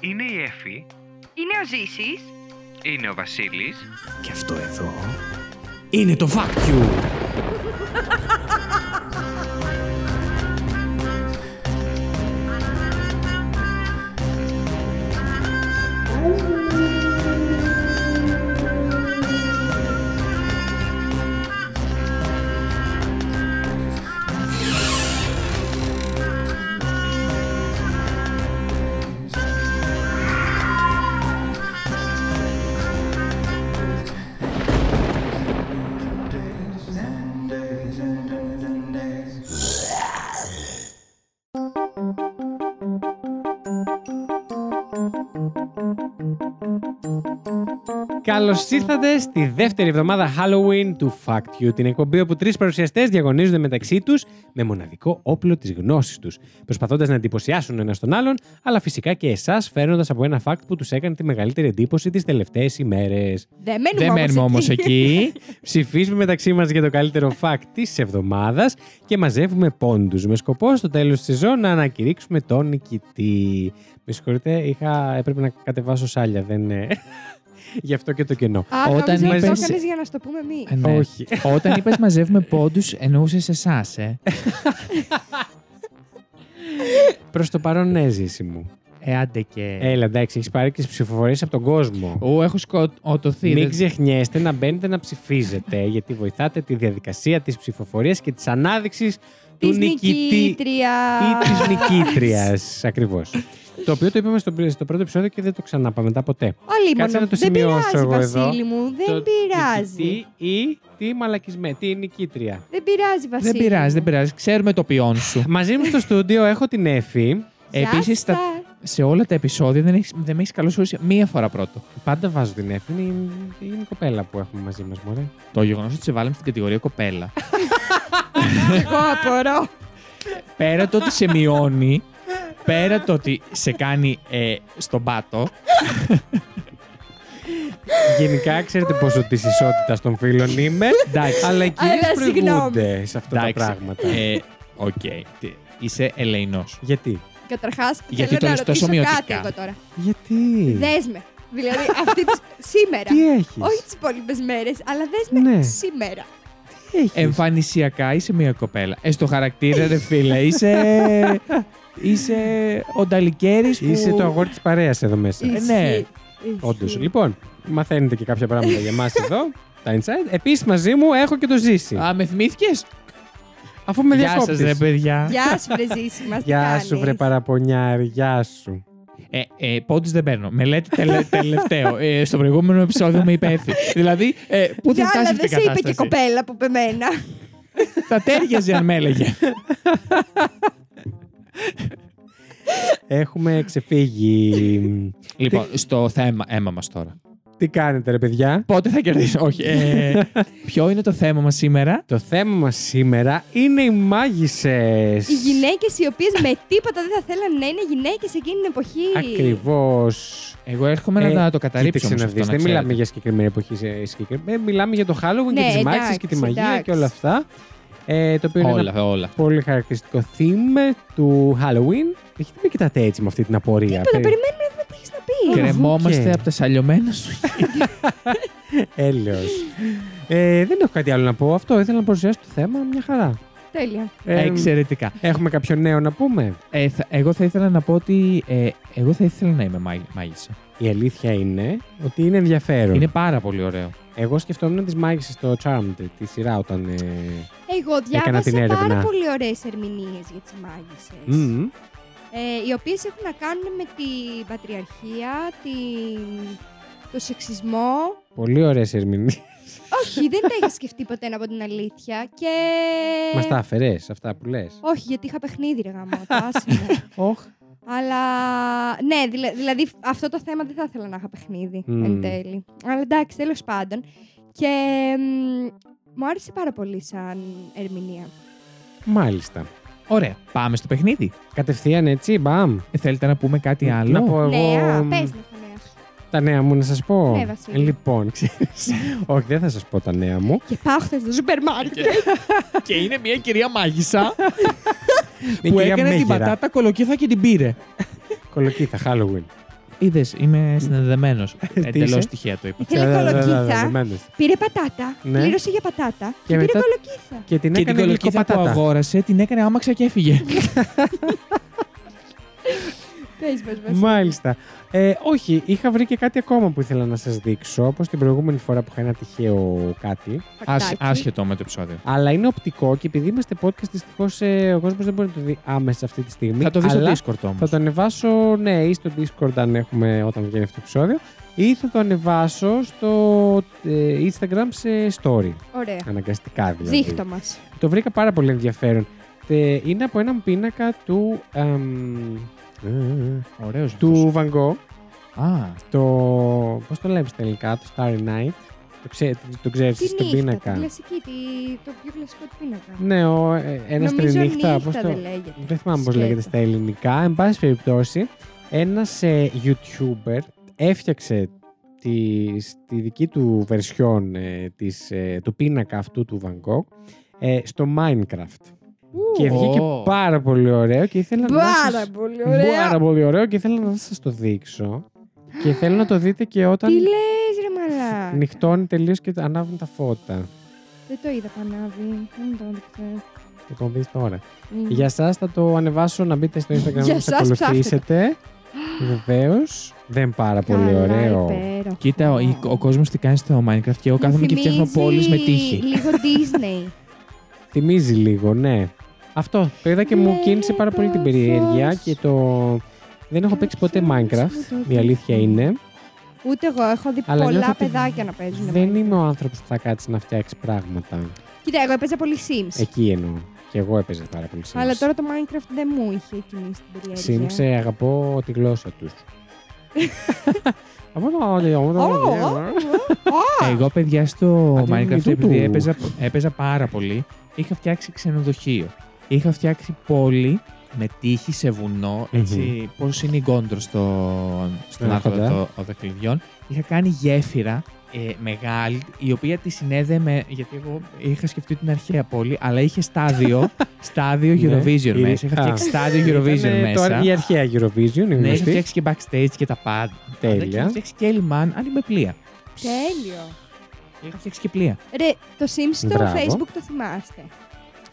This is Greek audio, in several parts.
Είναι η Εφη. Είναι ο Ζήσης. Είναι ο Βασίλης. Και αυτό εδώ είναι το Fact You. Καλώς ήρθατε στη δεύτερη εβδομάδα Halloween του Fact You, την εκπομπή όπου τρεις παρουσιαστές διαγωνίζονται μεταξύ τους με μοναδικό όπλο της γνώσης τους, προσπαθώντας να εντυπωσιάσουν ένας τον άλλον, αλλά φυσικά και εσάς φέρνοντας από ένα fact που τους έκανε τη μεγαλύτερη εντύπωση τις τελευταίες ημέρες. Δεν μένουμε, Δεν όμως μένουμε όμως εκεί. εκεί. Ψηφίζουμε μεταξύ μας για το καλύτερο fact της εβδομάδας και μαζεύουμε πόντους με σκοπό στο τέλος της σεζόν να ανακηρύξουμε τον νικητή. Με συγχωρείτε, είχα, έπρεπε να κατεβάσω σάλια, δεν. Ε, Γι' αυτό και το κενό. Α, Όταν Όταν νόμιζα ότι το είπες- έκανες για να στο πούμε εμείς. Ε, ναι. Όχι. Όταν είπες μαζεύουμε πόντους, εννοούσες εσάς, ε. Προς το παρόν, ναι, ζήση μου. Ε, άντε και... Έλα, εντάξει, έχεις πάρει και τις ψηφοφορίες από τον κόσμο. Ω, έχω σκοτωθεί. Μην δεν- ξεχνιέστε να μπαίνετε να ψηφίζετε, γιατί βοηθάτε τη διαδικασία της ψηφοφορίας και της ανάδειξης του Της νικητή νικήτριας. ή της νικήτριας. Ακριβώς. Το οποίο το είπαμε στο, στο πρώτο επεισόδιο και δεν το ξανάπαμε μετά ποτέ. Όλοι Κάτσε μόνο. να το Δεν σημειώσω πειράζει, εγώ εδώ. Βασίλη μου. Δεν Το πειράζει. νικητή ή τη μαλακισμέ, τη νικήτρια. Δεν πειράζει, Βασίλη. Δεν πειράζει, δεν μου. πειράζει. Ξέρουμε το ποιόν σου. Μαζί μου στο στούντιο έχω την Εφη. Γεια Επίσης, στα- σας. Σε όλα τα επεισόδια δεν, έχεις, δεν με έχεις καλωσορίσει μία φορά πρώτο. Πάντα βάζω την Εφη. Είναι, η- είναι η κοπέλα που έχουμε μαζί μας, μωρέ. Το γεγονός ότι σε βάλαμε στην κατηγορία κοπέλα. Εγώ απορώ. πέρα το ότι σε μειώνει, πέρα το ότι σε κάνει ε, στον πάτο. Γενικά, ξέρετε πόσο της ισότητας των φίλων είμαι. Εντάξει. αλλά οι κυρίες Αλλά προηγούνται σε αυτά τα εντάξει, πράγματα. Ε, Οκ. Τι- Είσαι ελεεινός. Γιατί; Καταρχάς, Γιατί θέλω το να λες τόσο ρωτήσω μειωτικά. κάτι εγώ τώρα. Γιατί; Δέσμε. Δηλαδή, αυτή τη σήμερα. Τι έχεις; Όχι τις υπόλοιπες μέρες, αλλά δέσμε Ναι. σήμερα. Εμφανισιακά είσαι μια κοπέλα. Ε, στο χαρακτήρα, ρε φίλε, είσαι. είσαι ο Νταλικέρης που... Είσαι το αγόρι της παρέας εδώ μέσα. Ε, ναι. Ισχύει. Όντως. Ισχύει. Λοιπόν, μαθαίνετε και κάποια πράγματα για εμάς εδώ. Τα inside. Επίσης μαζί μου έχω και το ζήσει. Α, με θυμήθηκες; Αφού με Γεια σας, διακόπτεις. ρε παιδιά. Γεια σου, βρε Ζήση μας, τι Γεια σου, βρε κάνεις; παραπονιάρη. Γεια σου. Ε, ε, πόντους δεν παίρνω. Με λέτε τελε- τελευταίο. Ε, στο προηγούμενο επεισόδιο με είπε Εφη. δηλαδή, ε, πού θα Ναι, φτάσει αλλά αυτή δεν η σε είπε κατάσταση; και κοπέλα από εμένα. θα τέριαζε αν με έλεγε. Έχουμε ξεφύγει. λοιπόν, στο θέμα αίμα μας τώρα. Τι κάνετε, ρε παιδιά; Πότε θα κερδίσω. Όχι. Ε, ποιο είναι το θέμα μας σήμερα; Το θέμα μας σήμερα είναι οι μάγισσες. Οι γυναίκες οι οποίες με τίποτα δεν θα θέλαν να είναι γυναίκες εκείνη την εποχή. Ακριβώς. Εγώ έρχομαι Ε, να το καταρρίψω. Κοίταξε όμως να αυτό, δεις, να δεν μιλάμε ξέρετε. για συγκεκριμένη εποχή. σε- συγκεκριμένη- ε, Μιλάμε για το Halloween Ναι, και τις μάγισσες εντάξει, και τη μαγεία εντάξει. και όλα αυτά. Ε, το οποίο είναι ένα Όλα, όλα. πολύ χαρακτηριστικό theme του Halloween. Γιατί με κοιτάτε έτσι με αυτή την απορία. Τίποτα, Περι- περιμένουμε να δούμε τι έχεις να πεις. Κρεμόμαστε οκ. από τα σαλιωμένα σου. Έλεος. Ε, δεν έχω κάτι άλλο να πω. Αυτό ήθελα να παρουσιάσω το θέμα. Μια χαρά. Τέλεια. Ε, Εξαιρετικά. Έχουμε κάποιο νέο να πούμε; Ε, θα- εγώ θα ήθελα να πω ότι ε, εγώ θα ήθελα να είμαι μάγ- μάγισσα. Η αλήθεια είναι ότι είναι ενδιαφέρον. Είναι πάρα πολύ ωραίο. Εγώ σκεφτόμουν τις μάγισσες στο Charmed, τη σειρά όταν... Ε... Εγώ Έκανα την διάβασα πάρα έρευνα. πολύ ωραίες ερμηνείες για τις μάγισσες. μμμ. Ε, οι οποίες έχουν να κάνουν με την πατριαρχία, την... το σεξισμό. Πολύ ωραίες ερμηνείες. Όχι, δεν τα είχα σκεφτεί ποτέ να πω την αλήθεια. Και. Μας τα αφαιρές αυτά που λες; Όχι, γιατί είχα παιχνίδι, ρε γάμο. το άσε με. Όχ. Αλλά ναι, δηλα- δηλαδή αυτό το θέμα δεν θα ήθελα να είχα παιχνίδι Μμμ. εν τέλει. Αλλά εντάξει, τέλος πάντων. Και μ, μου άρεσε πάρα πολύ σαν ερμηνεία. Μάλιστα. Ωραία. Πάμε στο παιχνίδι. Κατευθείαν έτσι, μπαμ. Ε, θέλετε να πούμε κάτι άλλο; Να πω εγώ Νέα, μ, πες μας τα νέα. τα νέα μου να σας πω. Ναι, Βασίλη. λοιπόν, ξέρεις. Όχι, δεν θα σας πω τα νέα μου. Και πάω χθες στο σούπερ μάρκετ. Και είναι μια κυρία μάγισσα Μια που κυρία έκανε την Μέγερα. πατάτα κολοκύθα και την πήρε. Κολοκύθα, Halloween. Είδες, είμαι συνδεδεμένος. Εντελώς είσαι; τυχαία το είπα. Ήθελε κολοκύθα. Δεδομένως. Πήρε πατάτα, Ναι. πλήρωσε για πατάτα και, Και πήρε μετά- κολοκύθα. Και την Και την έκανε κολοκύθα που γλυκοπατάτα. αγόρασε την έκανε άμαξα και έφυγε. Πες μας, Βασίλη. Μάλιστα. Ε, όχι, είχα βρει και κάτι ακόμα που ήθελα να σας δείξω, όπως την προηγούμενη φορά που είχα ένα τυχαίο κάτι. Άσ- Φακτάκι. Άσχετο με το επεισόδιο. Αλλά είναι οπτικό και επειδή είμαστε podcast, δυστυχώς ο κόσμος δεν μπορεί να το δει άμεσα αυτή τη στιγμή. Θα το δεις στο αλλά Discord όμως. Θα το ανεβάσω, ναι, ή στο Discord αν έχουμε, όταν βγαίνει αυτό το επεισόδιο, ή θα το ανεβάσω στο ε, Instagram σε story. Ωραία. Αναγκαστικά δηλαδή. Δείχτω μας. Το βρήκα πάρα πολύ ενδιαφέρον. Ε, είναι από έναν πίνακα του. εμ, ε, Ωραίος. του Van Gogh. Α, Το. Πώς το λέμε στα ελληνικά, το Starry Night. Το, ξέ, το ξέρεις Τη στον νύχτα, πίνακα. την κλασική, τη- το πιο κλασικό του πίνακα. Ναι, ο, ε, ένας Νομίζω νύχτα. νύχτα πώς το... δεν λέγεται. Δεν θυμάμαι πώς Σκέτο. λέγεται στα ελληνικά. Εν πάση περιπτώσει, ένας YouTuber έφτιαξε τη, τη δική του βερσιόν ε, της, ε, του πίνακα αυτού του Van Gogh ε, στο Minecraft. Και βγήκε Ω. πάρα πολύ ωραίο και ήθελα να Πάρα σας... πολύ ωραία. Πάρα πολύ ωραίο και ήθελα να σας το δείξω. Και θέλω να το δείτε και όταν Τι λες ρε μαλά. νυχτώνει τελείως και ανάβουν τα φώτα. Δεν το είδα πανάβει. Δεν μου το έδειξε. Θα το δεις τώρα. Μμ. Για σας θα το ανεβάσω να μπείτε στο Instagram να Για μας σας ακολουθήσετε. Βεβαίως. Δεν είναι πάρα πολύ Καλά, ωραίο. υπέροχο. κοίτα, ο, ο κόσμος τι κάνει στο Minecraft και εγώ Μου κάθομαι και φτιάχνω θυμίζει πόλεις με τύχη. Λίγο Disney. Θυμίζει λίγο, ναι. Αυτό. Το είδα και μου Ναι, κίνησε πάρα πολύ την το περιέργεια φως. και το. Δεν έχω παίξει ποτέ Minecraft. Η αλήθεια είναι. Ούτε εγώ έχω δει Αλλά νιώθω πολλά ότι παιδάκια να παίζουν. Δεν Minecraft. είμαι ο άνθρωπος που θα κάτσει να φτιάξει πράγματα. Κοίτα, εγώ έπαιζα πολύ Sims. Εκεί εννοώ. Και εγώ έπαιζα πάρα πολύ Sims. Αλλά τώρα το Minecraft δεν μου είχε κινήσει την περιέργεια. Sims ε, αγαπώ τη γλώσσα τους. Από το Εγώ, παιδιά, στο Αντί Minecraft, μυτού επειδή τους. έπαιζα, έπαιζα πάρα πολύ, είχα φτιάξει ξενοδοχείο. Είχα φτιάξει πόλη με τύχη σε βουνό, έτσι, πώς είναι η γκόντρο στο, στον Άρχοντα. άρχοντα των των δαχτυλιδιών. Είχα κάνει γέφυρα ε, μεγάλη, η οποία τη συνέδεμε, γιατί εγώ είχα σκεφτεί την αρχαία πόλη, αλλά είχε στάδιο, στάδιο Ναι. Eurovision Η- μέσα. Είχα Α. φτιάξει στάδιο Eurovision Ήτανε μέσα. το- Η αρχαία Eurovision, η Ναι, είχα γνωστή. φτιάξει και backstage και τα πάντα. Τέλεια. Και είχα φτιάξει και λιμάν, αν με πλοία. Τέλειο. Είχα φτιάξει και πλοία. Ρε, το Sims στο Μπράβο. Facebook το θυμάστε;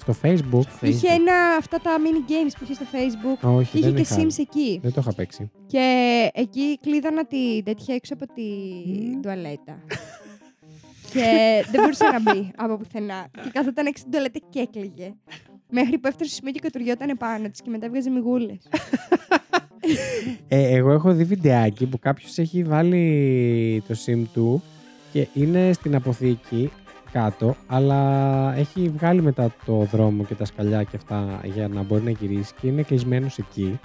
Στο Facebook. Είχε ένα, αυτά τα mini games που είχε στο Facebook. Όχι, Και είχε δεν και είχα. Sims εκεί. Δεν το είχα παίξει. Και εκεί κλείδωνα τη τέτοια έξω από τη τουαλέτα. και δεν μπορούσε να μπει από πουθενά. Και κάθονταν έξω στην τουαλέτα και έκλαιγε. Μέχρι που έφτασε στο σημείο και κατουριόταν πάνω της και μετά έβγαζε μιγούλε. Ε, εγώ έχω δει βιντεάκι που κάποιος έχει βάλει το sim του και είναι στην αποθήκη κάτω, αλλά έχει βγάλει μετά το δρόμο και τα σκαλιά και αυτά για να μπορεί να γυρίσει και είναι κλεισμένος εκεί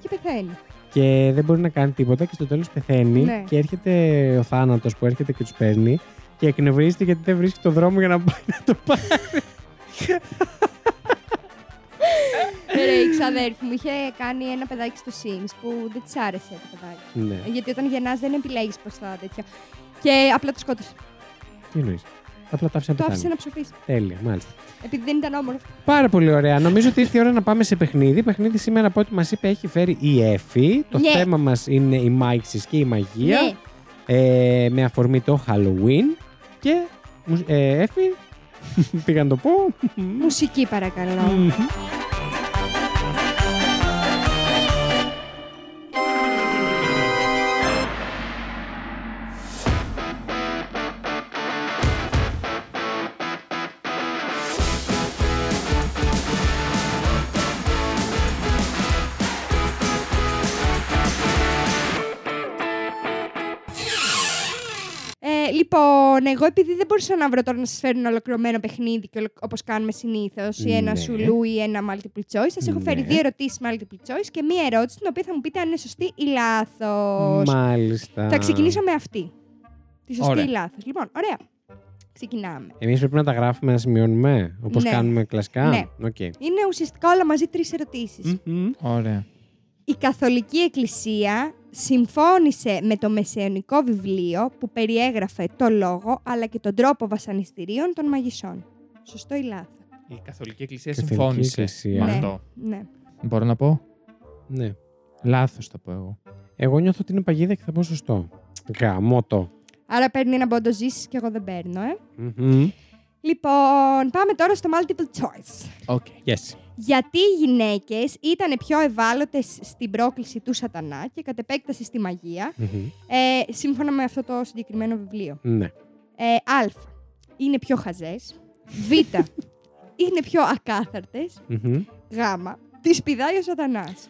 και πεθαίνει. και δεν μπορεί να κάνει τίποτα και στο τέλος πεθαίνει Ναι. και έρχεται ο θάνατος που έρχεται και τους παίρνει και εκνευρίζεται γιατί δεν βρίσκει το δρόμο για να πάει να το πάρει. Ρε, η ξαδέρφη μου είχε κάνει ένα παιδάκι στο Sims που δεν της άρεσε το παιδάκι. ναι. Γιατί όταν γεννάς δεν επιλέγεις πώ θα τέτοια. Και απλά το σκότωσε. Τι εννοείς; Απλά τα άφησε να Το άφησε πεθάνει. να ψοφήσει. Τέλεια, μάλιστα. Επειδή δεν ήταν όμορφο. Πάρα πολύ ωραία. Νομίζω ότι ήρθε η ώρα να πάμε σε παιχνίδι. Παιχνίδι σήμερα από ό,τι μας είπε έχει φέρει η Εφη. Το Ναι. θέμα μας είναι η μάιξης και η μαγεία. Ναι. Ε, με αφορμή το Halloween. Και. μου- Ε, Εφη. Πήγα να το πω. Μουσική παρακαλώ. Λοιπόν, εγώ επειδή δεν μπορούσα να βρω τώρα να σας φέρω ένα ολοκληρωμένο παιχνίδι όπως κάνουμε συνήθως, ή ένα Ναι. σουλού ή ένα multiple choice, σας έχω φέρει Ναι. δύο ερωτήσεις multiple choice και μία ερώτηση την οποία θα μου πείτε αν είναι σωστή ή λάθος. Μάλιστα. Θα ξεκινήσω με αυτή. Τη σωστή Ωραία. ή λάθος. Λοιπόν, ωραία. Ξεκινάμε. Εμείς πρέπει να τα γράφουμε να σημειώνουμε. Όπως Ναι. κάνουμε κλασικά. Ναι. Οκ. Είναι ουσιαστικά όλα μαζί τρεις ερωτήσεις. Μμμ. Ωραία. Η Καθολική Εκκλησία συμφώνησε με το μεσαιωνικό βιβλίο που περιέγραφε το λόγο αλλά και τον τρόπο βασανιστήριων των μαγισσών. Σωστό ή λάθος; Η Καθολική Εκκλησία Καθολική συμφώνησε Εκκλησία. με Ναι. αυτό. Ναι. Μπορώ να πω; Ναι. Λάθος θα πω εγώ. Εγώ νιώθω ότι είναι παγίδα και θα πω σωστό. Γαμώ το. Άρα παίρνει ένα πόντο Ζήσης και εγώ δεν παίρνω, ε. Μμμ. Λοιπόν, πάμε τώρα στο multiple choice. OK. Yes. Γιατί οι γυναίκες ήταν πιο ευάλωτες στην πρόκληση του σατανά και κατ' επέκταση στη μαγεία, Μμμ. ε, σύμφωνα με αυτό το συγκεκριμένο βιβλίο. Ναι. Ε, α. Είναι πιο χαζές. Β. είναι πιο ακάθαρτες. Μμμ. Γ. Τις πηδάει ο σατανάς.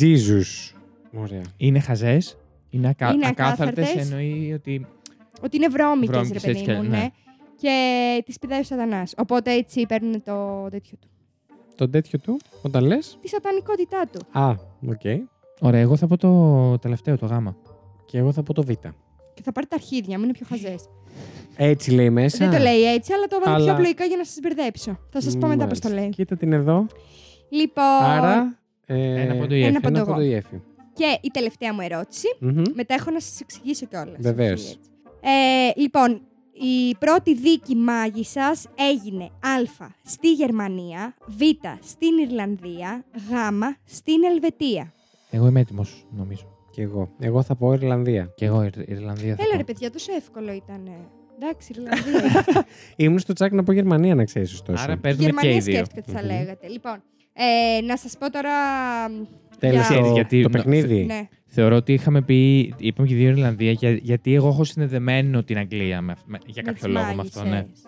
Jesus. Ωραία. Είναι χαζές; Είναι, ακα... Είναι ακάθαρτες. ακάθαρτες. Εννοεί ότι. Ότι είναι βρώμικες, ρε Βρώμικες, παιδί έτσι μου, και- ναι. ναι. Και τις πηδάει ο σατανάς. Οπότε έτσι παίρνουν το τέτοιο του. Το τέτοιο του, όταν λες. Τη σατανικότητά του. Α, οκ. Ωραία, εγώ θα πω το τελευταίο, το γάμμα. Και εγώ θα πω το Β. Και θα πάρει τα αρχίδια μου, είναι πιο χαζές. Έτσι λέει μέσα. Δεν το λέει έτσι, αλλά το έβαλα πιο Αλλά- απλοϊκά για να σας μπερδέψω. Θα σας πω μετά πώς το Μάλιστα. λέει. Κοίτα την εδώ. Λοιπόν, Άρα. Ε, Ένα πόντο η Ένα Εφη. πόντο Ένα εγώ. πόντο η Εφη. και η τελευταία μου ερώτηση. Μμμ. Μετά έχω να σας εξηγήσω κιόλας. Βεβαίως. όχι έτσι. Ε, λοιπόν, η πρώτη δίκη μάγισσας έγινε Α. Στη Γερμανία, Β. Στην Ιρλανδία, Γ. Στην Ελβετία. Εγώ είμαι έτοιμος, νομίζω. Και εγώ. Εγώ θα πω Ιρλανδία. Και εγώ Ιρ- Ιρλανδία θα Έλα πω. ρε παιδιά, τόσο εύκολο ήταν. Εντάξει, Ιρλανδία. Ήμουν στο τσάκ να πω Γερμανία, να ξέρεις ωστόσο. Άρα παίρνουμε και Γερμανία οι δύο. σκέφτηκα τι θα Μμμ. λέγατε. Λοιπόν, ε, να σας πω τώρα... Τέλος για- το, Γιατί- το να- παιχνίδι. Ναι. Θεωρώ ότι είχαμε πει, είπαμε και δύο Ιρλανδία, για- γιατί εγώ έχω συνδεδεμένο την Αγγλία με, με- για με κάποιο τις λόγο με αυτό. Ναι. μάγισσες.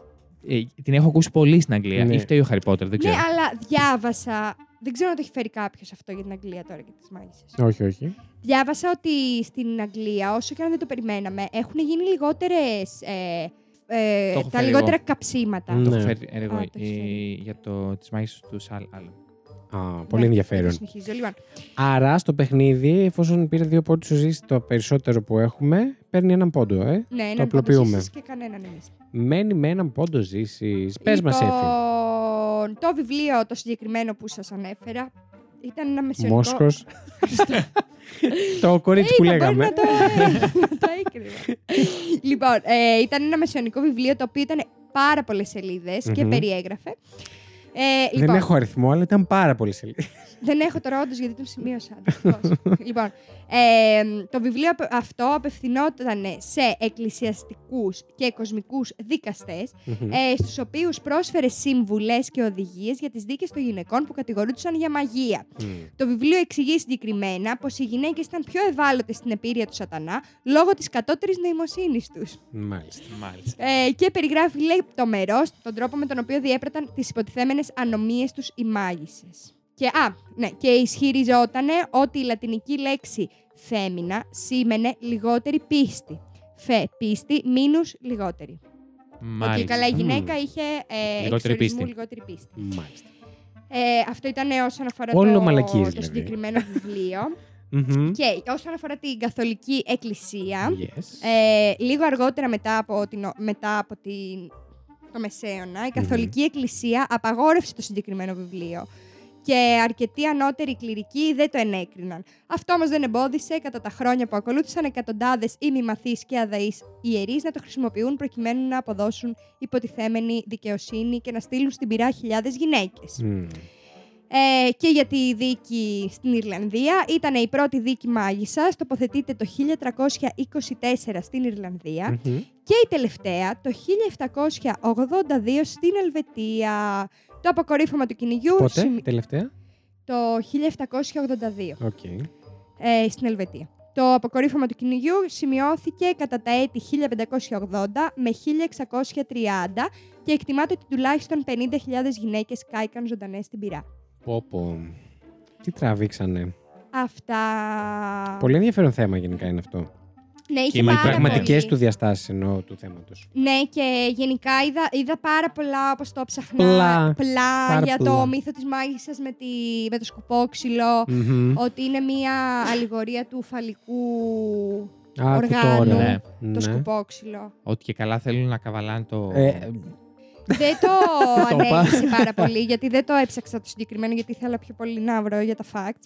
Ε, την έχω ακούσει πολύ στην Αγγλία. Ναι. Ή φταίει ο Χάρι Πότερ, δεν Ναι, ξέρω. αλλά διάβασα. Δεν ξέρω αν το έχει φέρει κάποιος αυτό για την Αγγλία τώρα και τις μάγισσε. Όχι, όχι. Διάβασα ότι στην Αγγλία, όσο και αν δεν το περιμέναμε, έχουν γίνει λιγότερες. Ε, ε, Το έχω τα φέρει λιγότερα εγώ. καψίματα. Mm. Το Ναι. έχω φέρει εγώ Α, το έχεις ε, φέρει. για το, τις μάγισσες του Σαλ. Άλλα. Α, πολύ Ναι, ενδιαφέρον. Συνεχίζω. Λοιπόν, Άρα στο παιχνίδι, εφόσον πήρε δύο πόντους ο Ζήσης, το περισσότερο που έχουμε, παίρνει έναν πόντο, ε. ναι, το έναν απλοποιούμε. πόντο εσείς και κανέναν εμείς. Μένει με έναν πόντο Ζήσης. Πες μας, Εφη. Λοιπόν, το βιβλίο το συγκεκριμένο που σας ανέφερα ήταν ένα μεσαιωνικό. Μόσχο. το κορίτσι που Είπα, μπορεί λέγαμε. να το, να το έκρυβα. λοιπόν, ε, ήταν ένα μεσαιωνικό βιβλίο το οποίο ήταν πάρα πολλές και Μμμ. περιέγραφε. Ε, Δεν λοιπόν, έχω αριθμό, αλλά ήταν πάρα πολύ σελίδε. δεν έχω τώρα όντως γιατί τον σημείωσα. δυστυχώς. λοιπόν, ε, το βιβλίο απ- αυτό απευθυνόταν σε εκκλησιαστικούς και κοσμικούς δικαστές ε, στους οποίους πρόσφερε σύμβουλες και οδηγίες για τις δίκες των γυναικών που κατηγορούνταν για μαγεία. Το βιβλίο εξηγεί συγκεκριμένα πως οι γυναίκες ήταν πιο ευάλωτες στην επίρρεια του Σατανά λόγω της κατώτερης νοημοσύνης τους. Μάλιστα. Μάλιστα. Ε, και περιγράφει λεπτομερώ τον τρόπο με τον οποίο διέπραταν τις υποτιθέμενες ανομίε τους οι μάγισσε. Και, α, ναι, και ισχυριζόταν ότι η λατινική λέξη φέμινα σήμαινε λιγότερη πίστη. Φε, πίστη, μήνους, λιγότερη. Ότι Μάλιστα. καλά η γυναίκα είχε ε, Λιγότερη εξορισμού πίστη. λιγότερη πίστη. Μάλιστα. Ε, αυτό ήταν όσον αφορά Όλο το, μαλακίες, το δηλαδή. συγκεκριμένο βιβλίο. Μμμ. και όσον αφορά την καθολική εκκλησία, Yes. ε, λίγο αργότερα μετά από, την, μετά από την, το Μεσαίωνα, η καθολική εκκλησία απαγόρευσε το συγκεκριμένο βιβλίο. Και αρκετοί ανώτεροι κληρικοί δεν το ενέκριναν. Αυτό όμως δεν εμπόδισε κατά τα χρόνια που ακολούθησαν εκατοντάδες ημιμαθεί και αδαείς ιερείς να το χρησιμοποιούν προκειμένου να αποδώσουν υποτιθέμενη δικαιοσύνη και να στείλουν στην πυρά χιλιάδες γυναίκες. Μμ. Ε, και για τη δίκη στην Ιρλανδία. Ήταν η πρώτη δίκη μάγισσας, τοποθετείται το 1324 στην Ιρλανδία Μμμ. Και η τελευταία το 1782 στην Ελβετία. Το αποκορύφωμα του κυνηγιού Πότε, σημει- τελευταία; το 1782 Οκ. ε, στην Ελβετία. Το αποκορύφωμα του κυνηγιού σημειώθηκε κατά τα έτη 1580 με 1630 και εκτιμάται ότι τουλάχιστον 50.000 γυναίκες κάηκαν ζωντανές στην πυρά. Πω, πω. Τι τραβήξανε; Αυτά. Πολύ ενδιαφέρον θέμα γενικά είναι αυτό. Ναι, είχε Και με Οι πάρα πραγματικές πολύ. του διαστάσεις εννοώ του θέματος. Ναι, και γενικά είδα, είδα πάρα πολλά όπως το ψαχνά. Πλά. πλά Πάρα για πολλά. το μύθο της μάγισσας με, τη, με το σκουπόξυλο. Ότι είναι μία αλληγορία του φαλικού Άκου οργάνου. τώρα. Ναι. το Ναι. σκουπόξυλο. Ότι και καλά θέλουν να καβαλάνε το. Ε, δεν το Το είπα. ανέλησε πάρα πολύ, γιατί δεν το έψαξα το συγκεκριμένο, γιατί ήθελα πιο πολύ να βρω για τα facts.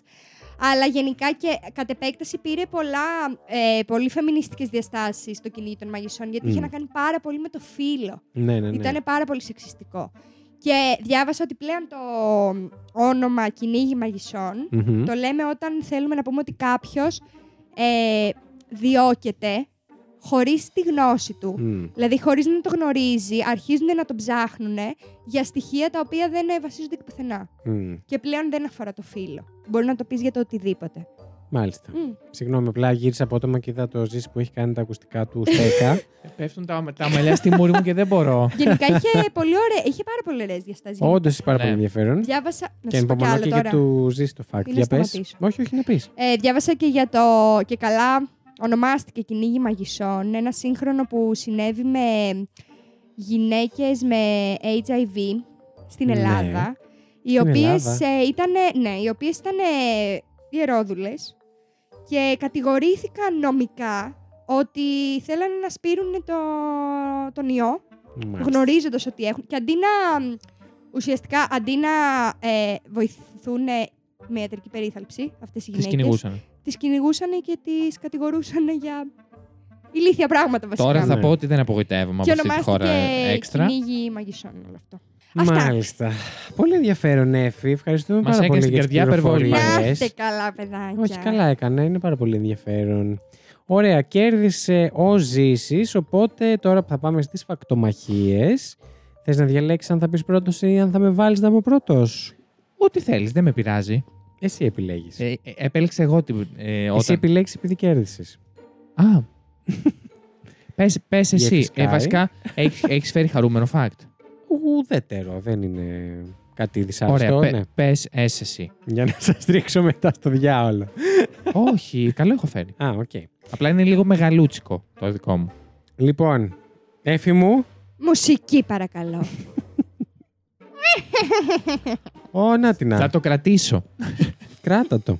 Αλλά γενικά και κατ' επέκταση πήρε πολλά, ε, πολύ φεμινιστικές διαστάσεις στο κυνήγι των μαγισσών, γιατί είχε Μμ. να κάνει πάρα πολύ με το φύλλο. ναι, ναι, ναι. Ήταν πάρα πολύ σεξιστικό. Και διάβασα ότι πλέον το όνομα κυνήγι μαγισσών Μμμ. το λέμε όταν θέλουμε να πούμε ότι κάποιος ε, διώκεται χωρίς τη γνώση του. Μμ. Δηλαδή, χωρίς να το γνωρίζει, αρχίζουν να το ψάχνουν για στοιχεία τα οποία δεν ε, βασίζονται πουθενά. Μμ. Και πλέον δεν αφορά το φύλλο. Μπορεί να το πεις για το οτιδήποτε. Μάλιστα. Μμ. Συγγνώμη, απλά γύρισα απότομα και είδα το ζήσει που έχει κάνει τα ακουστικά του στέκα. Πέφτουν τα, τα μαλλιά στη μούρη μου και δεν μπορώ. Γενικά είχε, πολύ ωραία, είχε πάρα πολύ ωραίες διαστάσεις. Όντως είναι πάρα Ναι. πολύ ενδιαφέρον. Διάβασα. Να Και σας πω κι ανυπομονώ άλλο και τώρα. για του ζήσει το fact. Ή να Για πες. σταματήσω. Όχι, όχι να πεις. Ε, διάβασα και για το. και καλά ονομάστηκε κυνήγι μαγισσών. Ένα σύγχρονο που συνέβη με γυναίκες με HIV στην Ναι. Ελλάδα. Οι Στην οποίες Ελλάδα. ε, ήταν, ναι, οι οποίες ήταν ε, ιερόδουλες και κατηγορήθηκαν νομικά ότι θέλανε να σπείρουν το, τον ιό γνωρίζοντας ότι έχουν. Και αντί να. Ουσιαστικά, αντί να ε, βοηθούν με ιατρική περίθαλψη αυτές οι Τις γυναίκε. κυνηγούσαν. Τις κυνηγούσαν και τις κατηγορούσαν για ηλίθια πράγματα βασικά. Τώρα θα Ναι. πω ότι δεν απογοητεύομαι και από αυτή τη χώρα ονομάστηκε έξτρα. κυνήγι μαγισσών όλο αυτό. Αυτά. Μάλιστα. Πολύ ενδιαφέρον, Εφη. Ευχαριστούμε Μας πάρα έκανες πολύ στην για τις καρδιά πληροφορίες. υπερβολή. Να είστε καλά, παιδάκια. Όχι, καλά έκανε. Είναι πάρα πολύ ενδιαφέρον. Ωραία, κέρδισε ο Ζήσης, οπότε τώρα που θα πάμε στις φακτομαχίες, θες να διαλέξεις αν θα πεις πρώτος ή αν θα με βάλεις να πω πρώτος; Ό,τι θέλεις, δεν με πειράζει. Εσύ επιλέγεις. Ε, ε, επέλεξα εγώ την. Ε, Εσύ όταν... επιλέγεις επειδή κέρδισες. Α. πες, πες εσύ. Γεφυσκάει. Ε, βασικά, έχεις, έχεις φέρει χαρούμενο fact; Ουδέτερο, δεν είναι κάτι δυσάρεστο. Ωραία, πε, ναι. πες έσαι εσύ. Για να σας ρίξω μετά στο διάολο. Όχι, καλό έχω φέρει. Α, οκ. Απλά είναι λίγο μεγαλούτσικο το δικό μου. Λοιπόν, Έφη μου, Μουσική, παρακαλώ. Ω, να την Θα το κρατήσω. Κράτα το.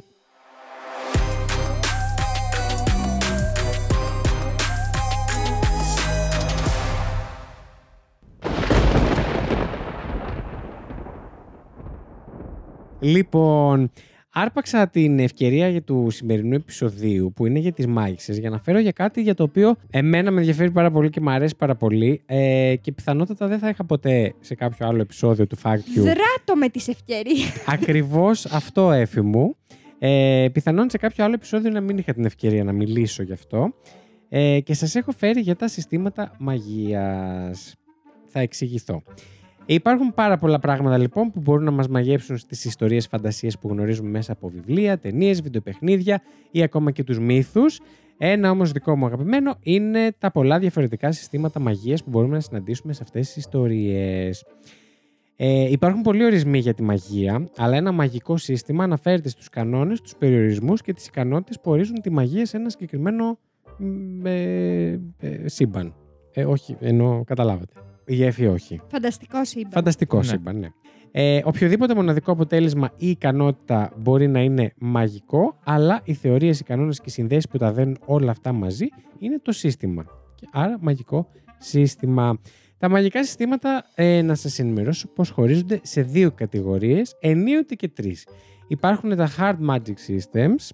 Λοιπόν, άρπαξα την ευκαιρία για του σημερινού επεισοδίου που είναι για τις μάγισσες για να φέρω για κάτι για το οποίο εμένα με ενδιαφέρει πάρα πολύ και μου αρέσει πάρα πολύ ε, και πιθανότατα δεν θα είχα ποτέ σε κάποιο άλλο επεισόδιο του Fact You Δράτω με τις ευκαιρίες. Ακριβώς αυτό έφη μου. Ε, πιθανόν σε κάποιο άλλο επεισόδιο να μην είχα την ευκαιρία να μιλήσω γι' αυτό. Ε, και σας έχω φέρει για τα συστήματα μαγείας. Θα εξηγηθώ. Υπάρχουν πάρα πολλά πράγματα λοιπόν που μπορούν να μας μαγέψουν στις ιστορίες φαντασίες που γνωρίζουμε μέσα από βιβλία, ταινίες, βιντεοπαιχνίδια ή ακόμα και τους μύθους. Ένα όμως δικό μου αγαπημένο είναι τα πολλά διαφορετικά συστήματα μαγείας που μπορούμε να συναντήσουμε σε αυτές τις ιστορίες. Ε, υπάρχουν πολλοί ορισμοί για τη μαγεία, αλλά ένα μαγικό σύστημα αναφέρεται στους κανόνες, τους περιορισμούς και τις ικανότητες που ορίζουν τη μαγεία σε ένα συγκεκριμένο μ, ε, ε, σύμπαν. Ε, όχι, ενώ καταλάβατε. Η γέφη όχι. Φανταστικό σύμπαν. Φανταστικό Ναι. σύμπαν, ναι. Ε, οποιοδήποτε μοναδικό αποτέλεσμα ή ικανότητα μπορεί να είναι μαγικό, αλλά οι θεωρίες, οι κανόνες και οι συνδέσεις που τα δένουν όλα αυτά μαζί είναι το σύστημα. Και άρα μαγικό σύστημα. Τα μαγικά συστήματα, ε, να σας ενημερώσω πώς χωρίζονται σε δύο κατηγορίες, ενίοτε και τρεις. Υπάρχουν τα hard magic systems,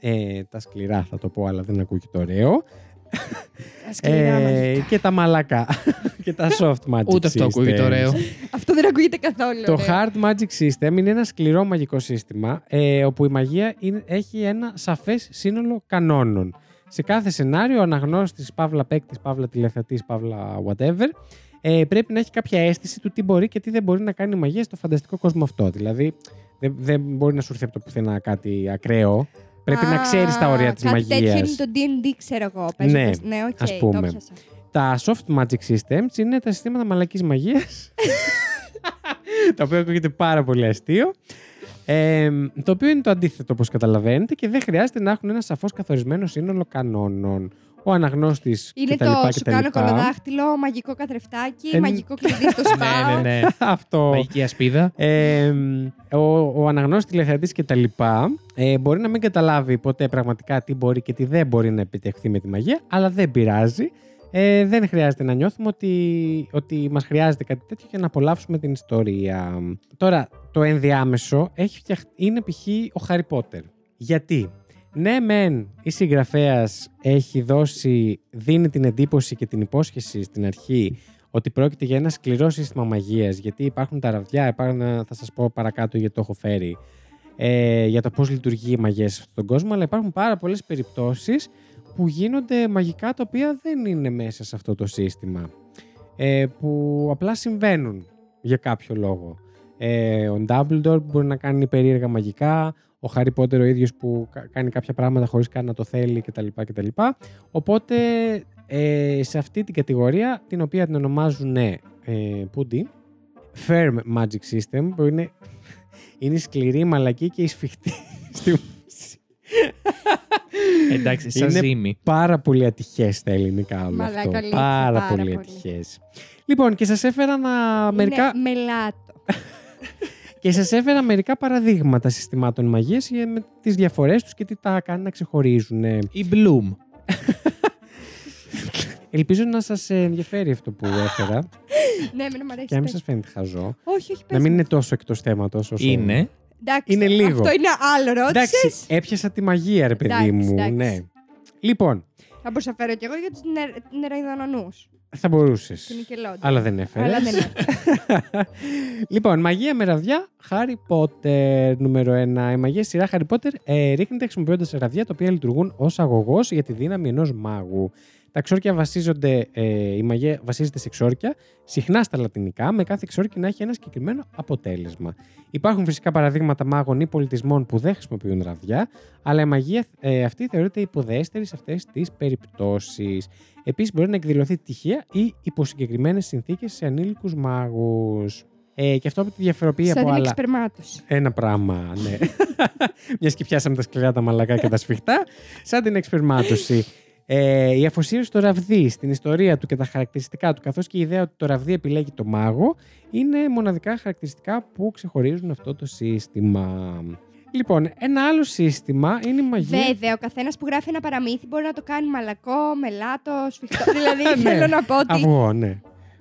ε, τα σκληρά θα το πω, αλλά δεν ακούγεται ωραίο, Σκληρά ε, μαγικά. και τα μαλακά και τα soft magic Ούτε αυτό ακούγεται systems. ωραίο. Αυτό δεν ακούγεται καθόλου. Το ωραίο. Hard Magic System είναι ένα σκληρό μαγικό σύστημα ε, όπου η μαγεία είναι, έχει ένα σαφές σύνολο κανόνων. Σε κάθε σενάριο, ο αναγνώστης, παύλα παίκτης, παύλα τηλεθεατής, παύλα whatever, ε, πρέπει να έχει κάποια αίσθηση του τι μπορεί και τι δεν μπορεί να κάνει η μαγεία στο φανταστικό κόσμο αυτό. Δηλαδή, δεν, δεν μπορεί να σου έρθει από το πουθενά κάτι ακραίο. Πρέπει να Α, ξέρεις τα όρια της κάτι τέτοιο μαγείας. είναι το D&D, ξέρω εγώ. Ναι, παίζοντας. ναι οκ, ας το πούμε. πιάσα. Τα soft magic systems είναι τα συστήματα μαλακής μαγείας. το οποίο ακούγεται πάρα πολύ αστείο. Ε, το οποίο είναι το αντίθετο, όπως καταλαβαίνετε, και δεν χρειάζεται να έχουν ένα σαφώς καθορισμένο σύνολο κανόνων. Ο αναγνώστης Είναι κτλ. το σου κτλ. κάνω κωλοδάχτυλο, μαγικό καθρεφτάκι, Ε, μαγικό κλειδί στο σπάω. ναι, ναι, ναι. Αυτό. Μαγική ασπίδα. Ε, ο, ο αναγνώστης τηλεθεατής και τα λοιπά ε, μπορεί να μην καταλάβει ποτέ πραγματικά τι μπορεί και τι δεν μπορεί να επιτευχθεί με τη μαγεία, αλλά δεν πειράζει. Ε, δεν χρειάζεται να νιώθουμε ότι, ότι μας χρειάζεται κάτι τέτοιο για να απολαύσουμε την ιστορία. Τώρα, το ενδιάμεσο έχει φτιαχ... είναι π.χ. ο Χάρι Πότερ. Γιατί, ναι μεν η συγγραφέας έχει δώσει, δίνει την εντύπωση και την υπόσχεση στην αρχή ότι πρόκειται για ένα σκληρό σύστημα μαγείας, γιατί υπάρχουν τα ραβδιά, υπάρχουν, θα σας πω παρακάτω γιατί το έχω φέρει, ε, για το πώς λειτουργεί η μαγεία σε αυτόν τον κόσμο, αλλά υπάρχουν πάρα πολλές περιπτώσεις που γίνονται μαγικά τα οποία δεν είναι μέσα σε αυτό το σύστημα. Ε, που απλά συμβαίνουν για κάποιο λόγο. Ε, ο Dumbledore μπορεί να κάνει περίεργα μαγικά, ο Harry Potter ο ίδιος που κάνει κάποια πράγματα χωρίς καν να το θέλει κτλ. κτλ. Οπότε ε, σε αυτή την κατηγορία, την οποία την ονομάζουν ε, Πούντι, Firm Magic System, που είναι, είναι σκληρή, μαλακή και η σφιχτή στη Εντάξει, σαν Είναι ζήμη. πάρα πολύ ατυχές στα ελληνικά όλο Μαλάκα, αυτό. αλήθεια, Πάρα, πάρα πολύ πολύ. ατυχές. Λοιπόν, και σας έφερα να μερικά. Είναι μελάτο. Και σας έφερα μερικά παραδείγματα συστημάτων μαγείας με τις διαφορές τους και τι τα κάνει να ξεχωρίζουν. Η Bloom. Ελπίζω να σας ενδιαφέρει αυτό που έφερα ναι, εμένα μου αρέσει. και να μην πες. σας φαίνεται χαζό. Όχι, όχι, Να πες μην μου. είναι τόσο εκτός θέματος όσο. Είναι. Εντάξει, είναι λίγο. Αυτό είναι άλλο, Εντάξει, ρώτησες. έπιασα τη μαγεία, ρε παιδί Εντάξει, μου. εντάξει. Ναι. Λοιπόν, Θα μπορούσα να φέρω κι εγώ για τους νε... νεραϊδανονούς. θα μπορούσες. Του Νικελόντι. Αλλά δεν έφερες. Αλλά δεν είναι. λοιπόν, μαγεία με ραβδιά, Harry Potter νούμερο 1. Η μαγεία σειρά Harry Potter ε, ρίχνεται χρησιμοποιώντας ραβδιά τα οποία λειτουργούν ως αγωγός για τη δύναμη ενός μάγου. Τα ξόρκια βασίζονται, ε, η μαγεία βασίζεται σε ξόρκια, συχνά στα λατινικά, με κάθε ξόρκι να έχει ένα συγκεκριμένο αποτέλεσμα. Υπάρχουν φυσικά παραδείγματα μάγων ή πολιτισμών που δεν χρησιμοποιούν ραβδιά, αλλά η μαγεία ε, αυτή θεωρείται υποδέστερη σε αυτές τις περιπτώσεις. Επίσης, μπορεί να εκδηλωθεί τυχαία ή υπό συγκεκριμένες συνθήκες σε ανήλικους μάγους. Ε, και αυτό που τη διαφοροποιεί Σαν από την άλλα. εξπερμάτωση. Ένα πράγμα, ναι. Μιας και πιάσαμε τα σκληρά, τα μαλακά και τα σφιχτά. Σαν την εξπερμάτωση. Ε, η αφοσίωση στο ραβδί, στην ιστορία του και τα χαρακτηριστικά του, καθώς και η ιδέα ότι το ραβδί επιλέγει το μάγο, είναι μοναδικά χαρακτηριστικά που ξεχωρίζουν αυτό το σύστημα. Λοιπόν, ένα άλλο σύστημα είναι η μαγεία. Βέβαια, ο καθένας που γράφει ένα παραμύθι μπορεί να το κάνει μαλακό, μελάτος, σφιχτό. δηλαδή, Ναι. θέλω να πω ότι. Αυγό, ναι.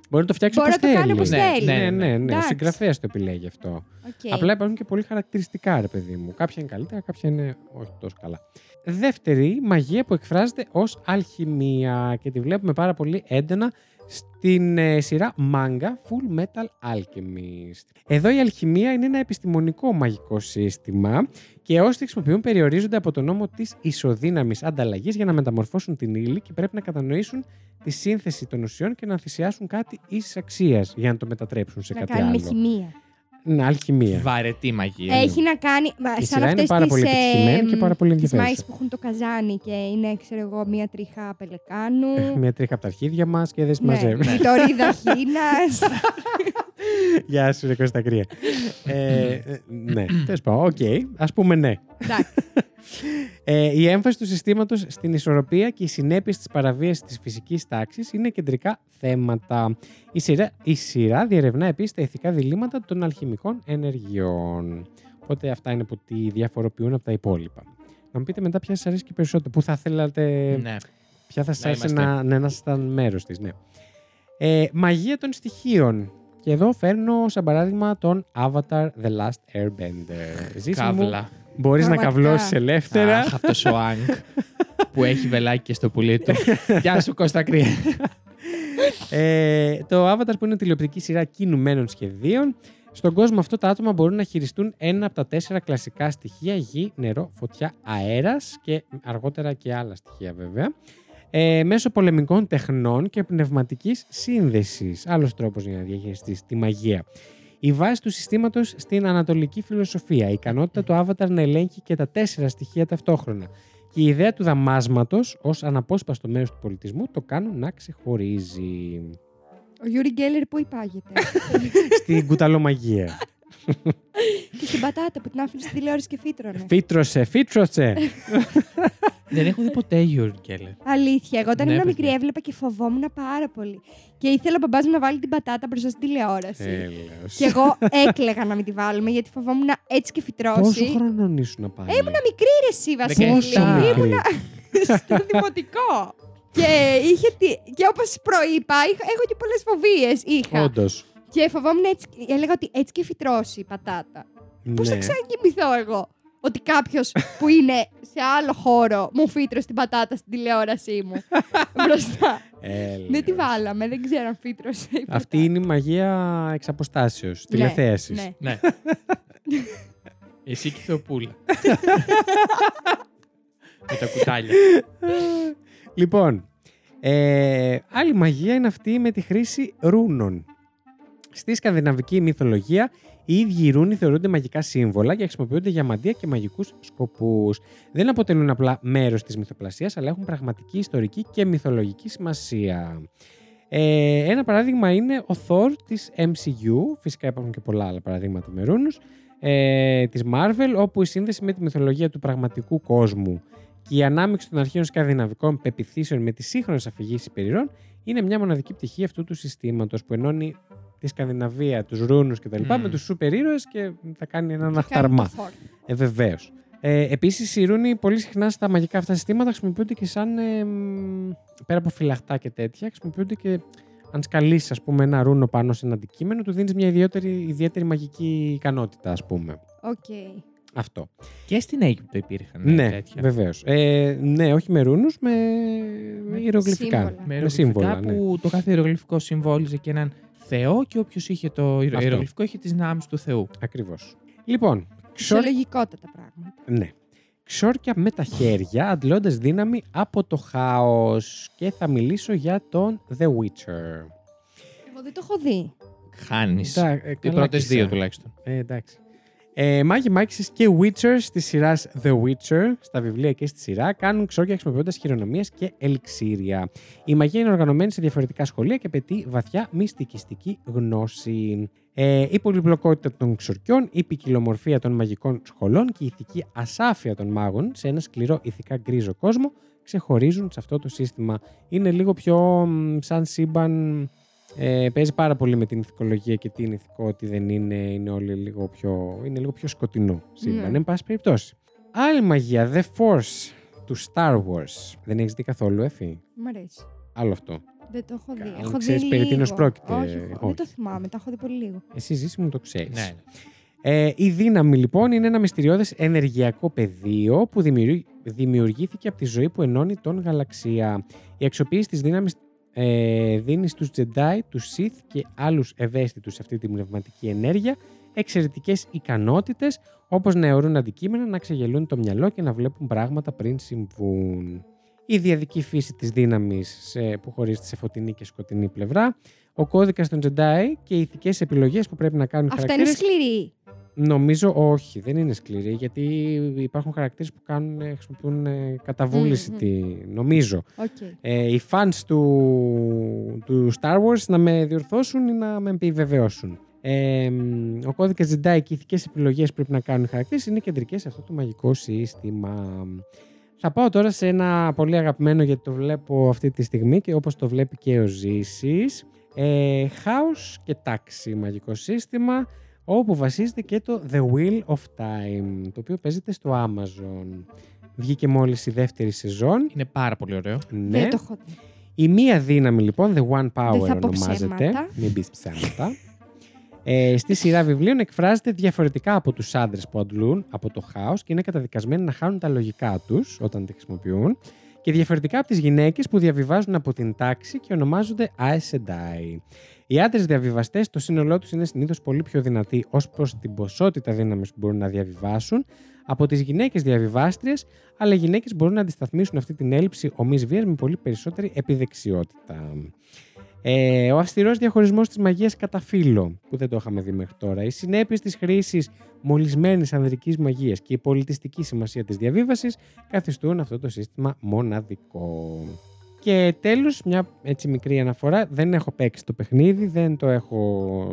Μπορεί να το φτιάξει Μπορεί όπως να το κάνει θέλει. όπως Ναι, θέλει. Ναι, ναι, ναι, ναι. Ο Εντάξει. συγγραφέας το επιλέγει αυτό. Οκ. Απλά υπάρχουν και πολύ χαρακτηριστικά, ρε παιδί μου. Κάποια είναι καλύτερα, κάποια είναι όχι τόσο καλά. Δεύτερη, μαγεία που εκφράζεται ως αλχημία και τη βλέπουμε πάρα πολύ έντονα στην ε, σειρά manga Full Metal Alchemist. Εδώ η αλχημία είναι ένα επιστημονικό μαγικό σύστημα και όσοι τη χρησιμοποιούν περιορίζονται από τον νόμο της ισοδύναμης ανταλλαγής για να μεταμορφώσουν την ύλη και πρέπει να κατανοήσουν τη σύνθεση των ουσιών και να θυσιάσουν κάτι ίσης αξίας για να το μετατρέψουν σε να κάτι κάνουμε άλλο. χημεία. Ναι, αλχημία. Βαρετή μαγεία. Έχει να κάνει. μα, Η σαν σειρά είναι αυτές πάρα τις, πολύ επιτυχημένη και πάρα πολύ τις ενδιαφέρουσα. μάγες που έχουν το καζάνι και είναι, ξέρω εγώ, μία τριχά πελεκάνου. Μια τρίχα από τα αρχίδια μας και δεν ναι, συμμαζεύει. το ρίδα χίνας. Γεια σου, ρε Κώστα Κρύα. ε, ε, ναι, τέλος πάντων. Οκ, ας πούμε ναι. Εντάξει. Ε, η έμφαση του συστήματος στην ισορροπία και οι συνέπειες της παραβίασης της φυσικής τάξης είναι κεντρικά θέματα. Η σειρά, η σειρά διερευνά επίσης τα ηθικά διλήμματα των αλχημικών ενεργειών. Οπότε αυτά είναι που τη διαφοροποιούν από τα υπόλοιπα. Να μου πείτε μετά ποια σας αρέσει και περισσότερο. Πού θα θέλατε. Ναι. Ποια θα σας Να άρεσε είμαστε. να, να, να ήσασταν μέρος της, ναι. Ε, μαγεία των στοιχείων. Και εδώ φέρνω σαν παράδειγμα τον Avatar The Last Airbender. Ζήση μου, Καύλα. μπορείς να Πραγματικά. καυλώσεις ελεύθερα. Αχ, αυτός ο Άγκ που έχει βελάκι και στο πουλί του. Γεια σου Κώστα Κρύα. ε, το Avatar που είναι τηλεοπτική σειρά κινουμένων σχεδίων. Στον κόσμο αυτό τα άτομα μπορούν να χειριστούν ένα από τα τέσσερα κλασικά στοιχεία γη, νερό, φωτιά, αέρας και αργότερα και άλλα στοιχεία βέβαια. Ε, μέσω πολεμικών τεχνών και πνευματικής σύνδεσης. Άλλος τρόπος για να διαχειριστείς τη μαγεία. Η βάση του συστήματος στην ανατολική φιλοσοφία. Η ικανότητα του Avatar να ελέγχει και τα τέσσερα στοιχεία ταυτόχρονα. Και η ιδέα του δαμάσματος ως αναπόσπαστο μέρος του πολιτισμού το κάνουν να ξεχωρίζει. Ο Γιούρι Γκέλλερ που υπάγεται. Στην κουταλομαγεία. Και στην πατάτα που την άφηνε στη τηλεόραση και φύτρωνε. Φύτρωσε, φύτρωσε. Δεν έχω δει ποτέ Γιούρ Γκέλλερ. Αλήθεια, εγώ όταν Ναι, ήμουν παιδιά. μικρή έβλεπα και φοβόμουν πάρα πολύ. Και ήθελα ο μπαμπάς μου να βάλει την πατάτα μπροστά στην τηλεόραση. Έλεος. Και εγώ έκλαιγα να μην τη βάλουμε γιατί φοβόμουν έτσι και φυτρώσει. Πόσο χρονών ήσουν να πάει; Ήμουνα μικρή ρε εσύ, Βασίλη. Πόσο μικρή; Ήμουνα στο δημοτικό. και είχε τη... και όπως προείπα, είχα... έχω και πολλές φοβίες. Είχα. Όντως. Και φοβόμουν έτσι. Έλεγα ότι έτσι και φυτρώσει η πατάτα. Πώς θα Ναι. ξανακοιμηθώ εγώ; ότι κάποιος που είναι σε άλλο χώρο μου φύτρωσε την πατάτα στην τηλεόρασή μου. μπροστά. Έλα. δεν τη βάλαμε, δεν ξέρω αν φύτρωσε. η Αυτή είναι η μαγεία εξ αποστάσεως, τηλεθέασης. Ναι. Ναι. Εσύ και η Θεοπούλα. Με τα κουτάλια. Λοιπόν, ε, άλλη μαγεία είναι αυτή με τη χρήση ρούνων. Στη σκανδιναβική μυθολογία, οι ίδιοι οι ρούνοι θεωρούνται μαγικά σύμβολα και χρησιμοποιούνται για μαντεία και μαγικούς σκοπούς. Δεν αποτελούν απλά μέρος της μυθοπλασίας, αλλά έχουν πραγματική ιστορική και μυθολογική σημασία. Ε, ένα παράδειγμα είναι ο Thor της MCU, φυσικά υπάρχουν και πολλά άλλα παραδείγματα με ρούνους, ε, της Marvel, όπου η σύνδεση με τη μυθολογία του πραγματικού κόσμου και η ανάμειξη των αρχαίων σκανδιναβικών πεποιθήσεων με τις σύγχρονες αφηγήσεις υπερηρώων είναι μια μοναδική πτυχή αυτού του συστήματος που ενώνει τη Σκανδιναβία, τους ρούνους κτλ. Μμμ. με τους σούπερ ήρωες και θα κάνει έναν Και κάνει αχταρμά. το Thor. Ε, Βεβαίως. Ε, Επίσης, οι ρούνοι πολύ συχνά στα μαγικά αυτά συστήματα χρησιμοποιούνται και σαν. ε, μ, πέρα από φυλαχτά και τέτοια, χρησιμοποιούνται και αν σκαλίσεις, ας πούμε, ένα ρούνο πάνω σε ένα αντικείμενο, του δίνεις μια ιδιαίτερη, ιδιαίτερη μαγική ικανότητα, ας πούμε. Οκ. Αυτό. Και στην Αίγυπτο υπήρχαν ναι, τέτοια. βεβαίως. Ε, ναι, όχι με ρούνου, με, με ιερογλυφικά. σύμβολα. Με Με σύμβολα. ιερογλυφικά Ναι. που το κάθε ιερογλυφικό συμβόλιζε και έναν θεό και όποιος είχε το ιερο- Αυτό. ιερογλυφικό είχε τις δυνάμεις του θεού. Ακριβώς. Λοιπόν, ξόρ... Φυσιολογικότατα πράγματα. ναι. Ξόρκια με τα χέρια, αντλώντας δύναμη από το χάος. Και θα μιλήσω για τον The Witcher. Εγώ δεν το έχω δει. Χάνεις. Τα- ε, Οι καλά πρώτες κλείσα. δύο τουλάχιστον. Ε, εντάξει. Ε, μάγοι μάγισσες και Witchers τη σειρά The Witcher, στα βιβλία και στη σειρά, κάνουν ξόρκια χρησιμοποιώντας χειρονομίες και ελιξήρια. Η μαγεία είναι οργανωμένη σε διαφορετικά σχολεία και απαιτεί βαθιά μυστικιστική γνώση. Ε, η πολυπλοκότητα των ξορκιών, η ποικιλομορφία των μαγικών σχολών και η ηθική ασάφεια των μάγων σε ένα σκληρό ηθικά γκρίζο κόσμο ξεχωρίζουν σε αυτό το σύστημα. Είναι λίγο πιο μ, σαν σύμπαν ε, παίζει πάρα πολύ με την ηθικολογία και τι είναι ηθικό, τι δεν είναι. Είναι, όλοι λίγο πιο, είναι λίγο πιο σκοτεινό σύμπαν, Ναι. εν πάση περιπτώσει. Άλλη μαγεία, The Force του Star Wars. Δεν έχεις δει καθόλου, Εφη. Μ' αρέσει. Άλλο αυτό. Δεν το έχω δει. Καλά, έχω ξέρεις δει περί λίγο. τίνος πρόκειται. Όχι, εγώ Όχι. δεν το θυμάμαι. Τα έχω δει πολύ λίγο. Εσύ ζήσει μου το ξέρεις. Ναι, ναι. Ε, η δύναμη λοιπόν είναι ένα μυστηριώδες ενεργειακό πεδίο που δημιουργεί- δημιουργήθηκε από τη ζωή που ενώνει τον γαλαξία. Η αξιοποίηση της δύναμης ε, δίνεις στους Jedi, τους Sith και άλλους ευαίσθητους σε αυτή τη πνευματική ενέργεια εξαιρετικές ικανότητες όπως να αιωρούν αντικείμενα, να ξεγελούν το μυαλό και να βλέπουν πράγματα πριν συμβούν. Η διαδική φύση της δύναμης σε- που χωρίζεται σε φωτεινή και σκοτεινή πλευρά, ο κώδικας των Jedi και οι ηθικές επιλογές που πρέπει να κάνουν οι Αυτά είναι χαρακτήρες. σκληροί. Νομίζω όχι, δεν είναι σκληρή, γιατί υπάρχουν χαρακτήρες που κάνουν, ε, χρησιμοποιούν ε, κατά βούληση. Μμμ. τη, νομίζω. Οκ. Ε, οι fans του, του Star Wars να με διορθώσουν ή να με επιβεβαιώσουν. Ε, μ, ο κώδικας Jedi και οι ηθικές επιλογές που πρέπει να κάνουν οι χαρακτήρες είναι κεντρικές σε αυτό το μαγικό σύστημα. Θα πάω τώρα σε ένα πολύ αγαπημένο γιατί το βλέπω αυτή τη στιγμή και όπως το βλέπει και ο Ζήσης. Ε, χάος και τάξη μαγικό σύστημα όπου βασίζεται και το The Wheel of Time το οποίο παίζεται στο Amazon. Βγήκε μόλις η δεύτερη σεζόν. Είναι πάρα πολύ ωραίο. Ναι. Δεν το έχω δει. Η μία δύναμη λοιπόν, The One Power Δεν θα πω ονομάζεται. ψέματα. Μην πεις ψέματα. ε, στη σειρά βιβλίων εκφράζεται διαφορετικά από τους άντρες που αντλούν από το χάος και είναι καταδικασμένοι να χάνουν τα λογικά τους όταν τη χρησιμοποιούν και διαφορετικά από τις γυναίκες που διαβιβάζουν από την τάξη και ονομάζονται Aes Sedai. Οι άντρες διαβιβαστές, το σύνολό τους είναι συνήθως πολύ πιο δυνατοί ως προς την ποσότητα δύναμης που μπορούν να διαβιβάσουν από τις γυναίκες διαβιβάστριες, αλλά οι γυναίκες μπορούν να αντισταθμίσουν αυτή την έλλειψη ομής βίας με πολύ περισσότερη επιδεξιότητα. Ε, ο αυστηρός διαχωρισμός της μαγείας κατά φύλλο, που δεν το είχαμε δει μέχρι τώρα, οι συνέπειες της χρήσης μολυσμένης ανδρικής μαγείας και η πολιτιστική σημασία της διαβίβασης καθιστούν αυτό το σύστημα μοναδικό. Και τέλος, μια έτσι μικρή αναφορά, δεν έχω παίξει το παιχνίδι, δεν το έχω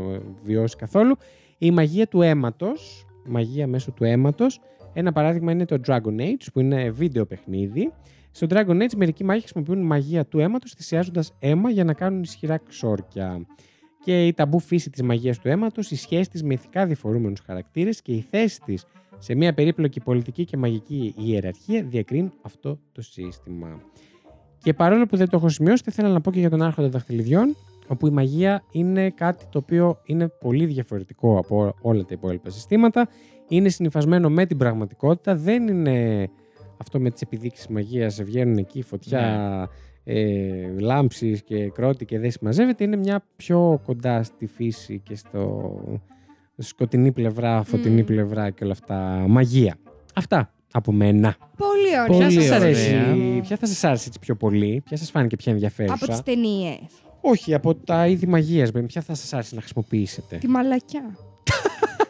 βιώσει καθόλου. Η μαγεία του αίματος, μαγεία μέσω του αίματος, ένα παράδειγμα είναι το Dragon Age, που είναι βίντεο παιχνίδι. Στο Dragon Age μερικοί μάγοι χρησιμοποιούν μαγεία του αίματος, θυσιάζοντας αίμα για να κάνουν ισχυρά ξόρκια. Και η ταμπού φύση της μαγείας του αίματος, η σχέση της με ηθικά διφορούμενους χαρακτήρες και η θέση της σε μια περίπλοκη πολιτική και μαγική ιεραρχία διακρίνουν αυτό το σύστημα. Και παρόλο που δεν το έχω σημειώσει, θα ήθελα να πω και για τον Άρχοντα Δαχτυλιδιών, όπου η μαγεία είναι κάτι το οποίο είναι πολύ διαφορετικό από όλα τα υπόλοιπα συστήματα. είναι συνυφασμένο με την πραγματικότητα. Δεν είναι αυτό με τις επιδείξεις μαγείας, βγαίνουν εκεί φωτιά, ε, λάμψεις και κρότη και δεν συμμαζεύεται. Είναι μια πιο κοντά στη φύση και στο σκοτεινή πλευρά, φωτεινή Μμμ. πλευρά και όλα αυτά. Μαγεία. Αυτά από μένα. Πολύ ωραία. Πολύ ποια σας ωραία. αρέσει, ποια θα σας άρεσε έτσι πιο πολύ, ποια σας φάνηκε πιο ενδιαφέρουσα; Από τις ταινίες. Όχι, από τα είδη μαγείας, με ποια θα σας άρεσε να χρησιμοποιήσετε; Τη μαλακιά.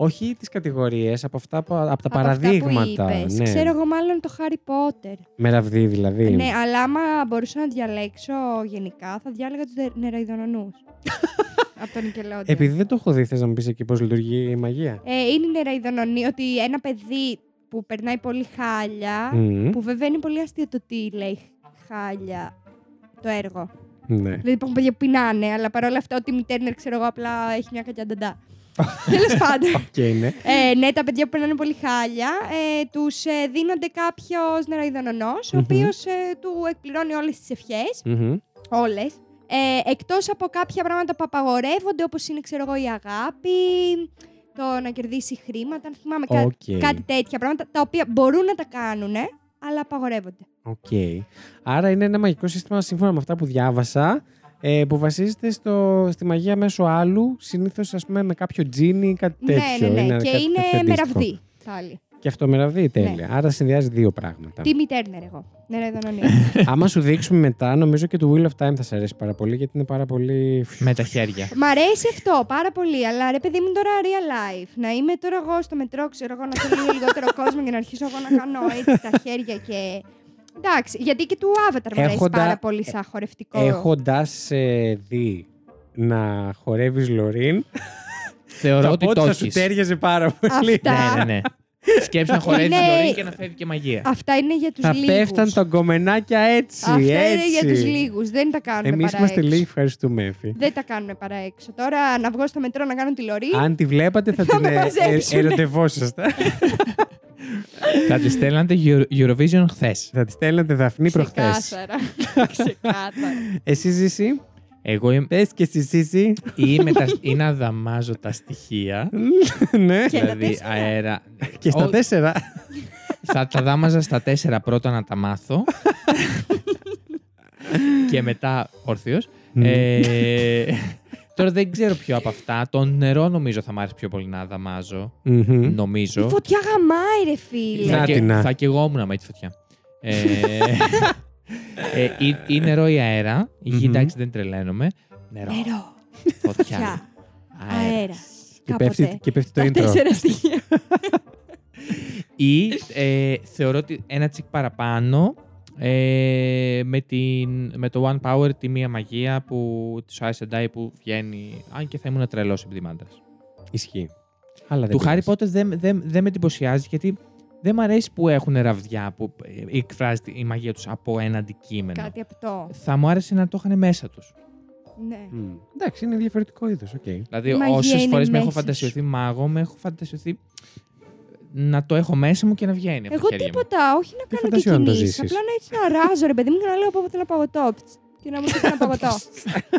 Όχι τις κατηγορίες, από, αυτά, που- από τα Από αυτά παραδείγματα. που είπες. ναι. Ξέρω εγώ μάλλον το Harry Potter. Με ραβδί δηλαδή. Ναι, αλλά άμα μπορούσα να διαλέξω γενικά, θα διάλεγα τους νεραϊδονονούς. από τον Nickelodeon. Επειδή δεν το έχω δει, θες να μου πεις εκεί πώς λειτουργεί η μαγεία; Ε, είναι η νεραϊδονονή ότι ένα παιδί που περνάει πολύ χάλια, Μμμ. που βέβαια είναι πολύ αστείο το τι λέει χάλια το έργο. Ναι. Δηλαδή υπάρχουν παιδιά που πεινάνε, αλλά παρόλα αυτά ότι η μητέρνερ, ξέρω εγώ, απλά έχει μια κακιά νταντά. Τέλος πάντων. Και είναι. Ε, ναι, τα παιδιά που περνάνε πολύ χάλια, ε, τους ε, δίνονται κάποιος νεροειδονονός, ο Μμμ. οποίος του εκπληρώνει όλες τις ευχές. Μμμ. Όλες. Ε, Εκτός από κάποια πράγματα που απαγορεύονται, όπως είναι, ξέρω εγώ, η αγάπη, το να κερδίσει χρήματα, αν θυμάμαι κά- Οκ. κάτι τέτοια πράγματα, τα οποία μπορούν να τα κάνουν, αλλά απαγορεύονται. Οκ. Άρα είναι ένα μαγικό σύστημα σύμφωνα με αυτά που διάβασα ε, που βασίζεται στο, στη μαγεία μέσω άλλου, συνήθως ας πούμε με κάποιο τζίνι ή κάτι τέτοιο. ναι, ναι, ναι. Είναι και κάτι είναι τέτοιο με αντίστοιχο. ραβδί. Πάλι. Και αυτό με ραβδί, τέλεια. Ναι. Άρα συνδυάζει δύο πράγματα. Τι μητέρνερ εγώ. Ναι, Νεροειδονονία. Άμα σου δείξουμε μετά, νομίζω και το Wheel of Time θα σε αρέσει πάρα πολύ γιατί είναι πάρα πολύ. Με τα χέρια. Μ' αρέσει αυτό πάρα πολύ, αλλά ρε παιδί μου τώρα real life. Να είμαι τώρα εγώ στο μετρό, ξέρω εγώ, να θέλω λίγο λιγότερο κόσμο και να αρχίσω εγώ να κάνω έτσι τα χέρια και. Εντάξει, γιατί και του Avatar μου αρέσει Έχοντα- πάρα πολύ σαν χορευτικό. Έχοντας δει να χορεύεις Λωρίν, Θεωρώ θα ότι πω το θα σου έχεις. τέριαζε πάρα πολύ. Αυτά. Ναι, ναι, ναι. Σκέψου να χορεύεις Είναι- Λωρίν και να φεύγει και μαγεία. Αυτά είναι για τους Θα λίγους. πέφταν τα κομμενάκια έτσι. Αυτά έτσι. είναι για τους λίγους. Δεν τα κάνουν Εμείς παρά είμαστε έξω. λίγοι, ευχαριστούμε, Εφη. Δεν τα κάνουν παρά έξω. Τώρα να βγω στο μετρό να κάνω τη λωρή. Αν τη βλέπατε θα την με ε, ε, μαζέψουνε. ερωτευόσασταν. Θα τη στέλνατε Euro- Eurovision χθες. θα τη στέλνατε Δαφνή προχθές. Ξεκάθαρα. Ξεκάθαρα. Εσύ ζήσει. Εγώ είμαι, Πες και εσύ ζήσει. ή, με τα, ή να δαμάζω τα στοιχεία. ναι. Και τα δηλαδή τέσσερα. αέρα. Και στα Ό- τέσσερα. Θα τα δάμαζα στα τέσσερα πρώτα να τα μάθω. και μετά όρθιος. Ε, τώρα δεν ξέρω ποιο από αυτά. Το νερό νομίζω θα μ' άρεσε πιο πολύ να δαμάζω. Μμμ. Η Νομίζω. φωτιά γαμάει, ρε φίλε. Να θα, την και, να. θα και εγώ ήμουν με τη φωτιά. Ε, ε, ή, ή νερό ή αέρα. Η γη Μμμ. εντάξει δεν τρελαίνομαι. Νερό. Νερό, Φωτιά. φωτιά, αέρα. αέρα. Και πέφτει, Κάποτε. και πέφτει το Τα intro. τέσσερα στοιχεία. Ή ε, θεωρώ ότι ένα τσικ παραπάνω ε, με, την, με το One Power τη μία μαγεία που της Ice and Die που βγαίνει. Αν και θα ήμουν τρελός επειδή είμαι άντρας. Ισχύει. Αλλά δεν Του Harry πειράζει. Potter δεν, δεν, δεν με εντυπωσιάζει γιατί δεν μ' αρέσει που έχουν ραβδιά που ε, εκφράζεται η μαγεία τους από ένα αντικείμενο. Κάτι αυτό. Θα μου άρεσε να το είχαν μέσα τους. Ναι. Μμ. Εντάξει, είναι διαφορετικό είδος. οκ. Δηλαδή, Η μαγεία όσες είναι φορές με έχω μέσα σου. φαντασιωθεί μάγο, με έχω φαντασιωθεί να το έχω μέσα μου και να βγαίνει από Εγώ τα χέρια μου. τίποτα, όχι να Τι κάνω και φαντασιό να το κινήσεις. ζήσεις; Απλά να έτσι να ράζω, ρε παιδί μου, και να λέω πω θέλω ένα παγωτό. Πτς, Και να μου έρχεται ένα παγωτό.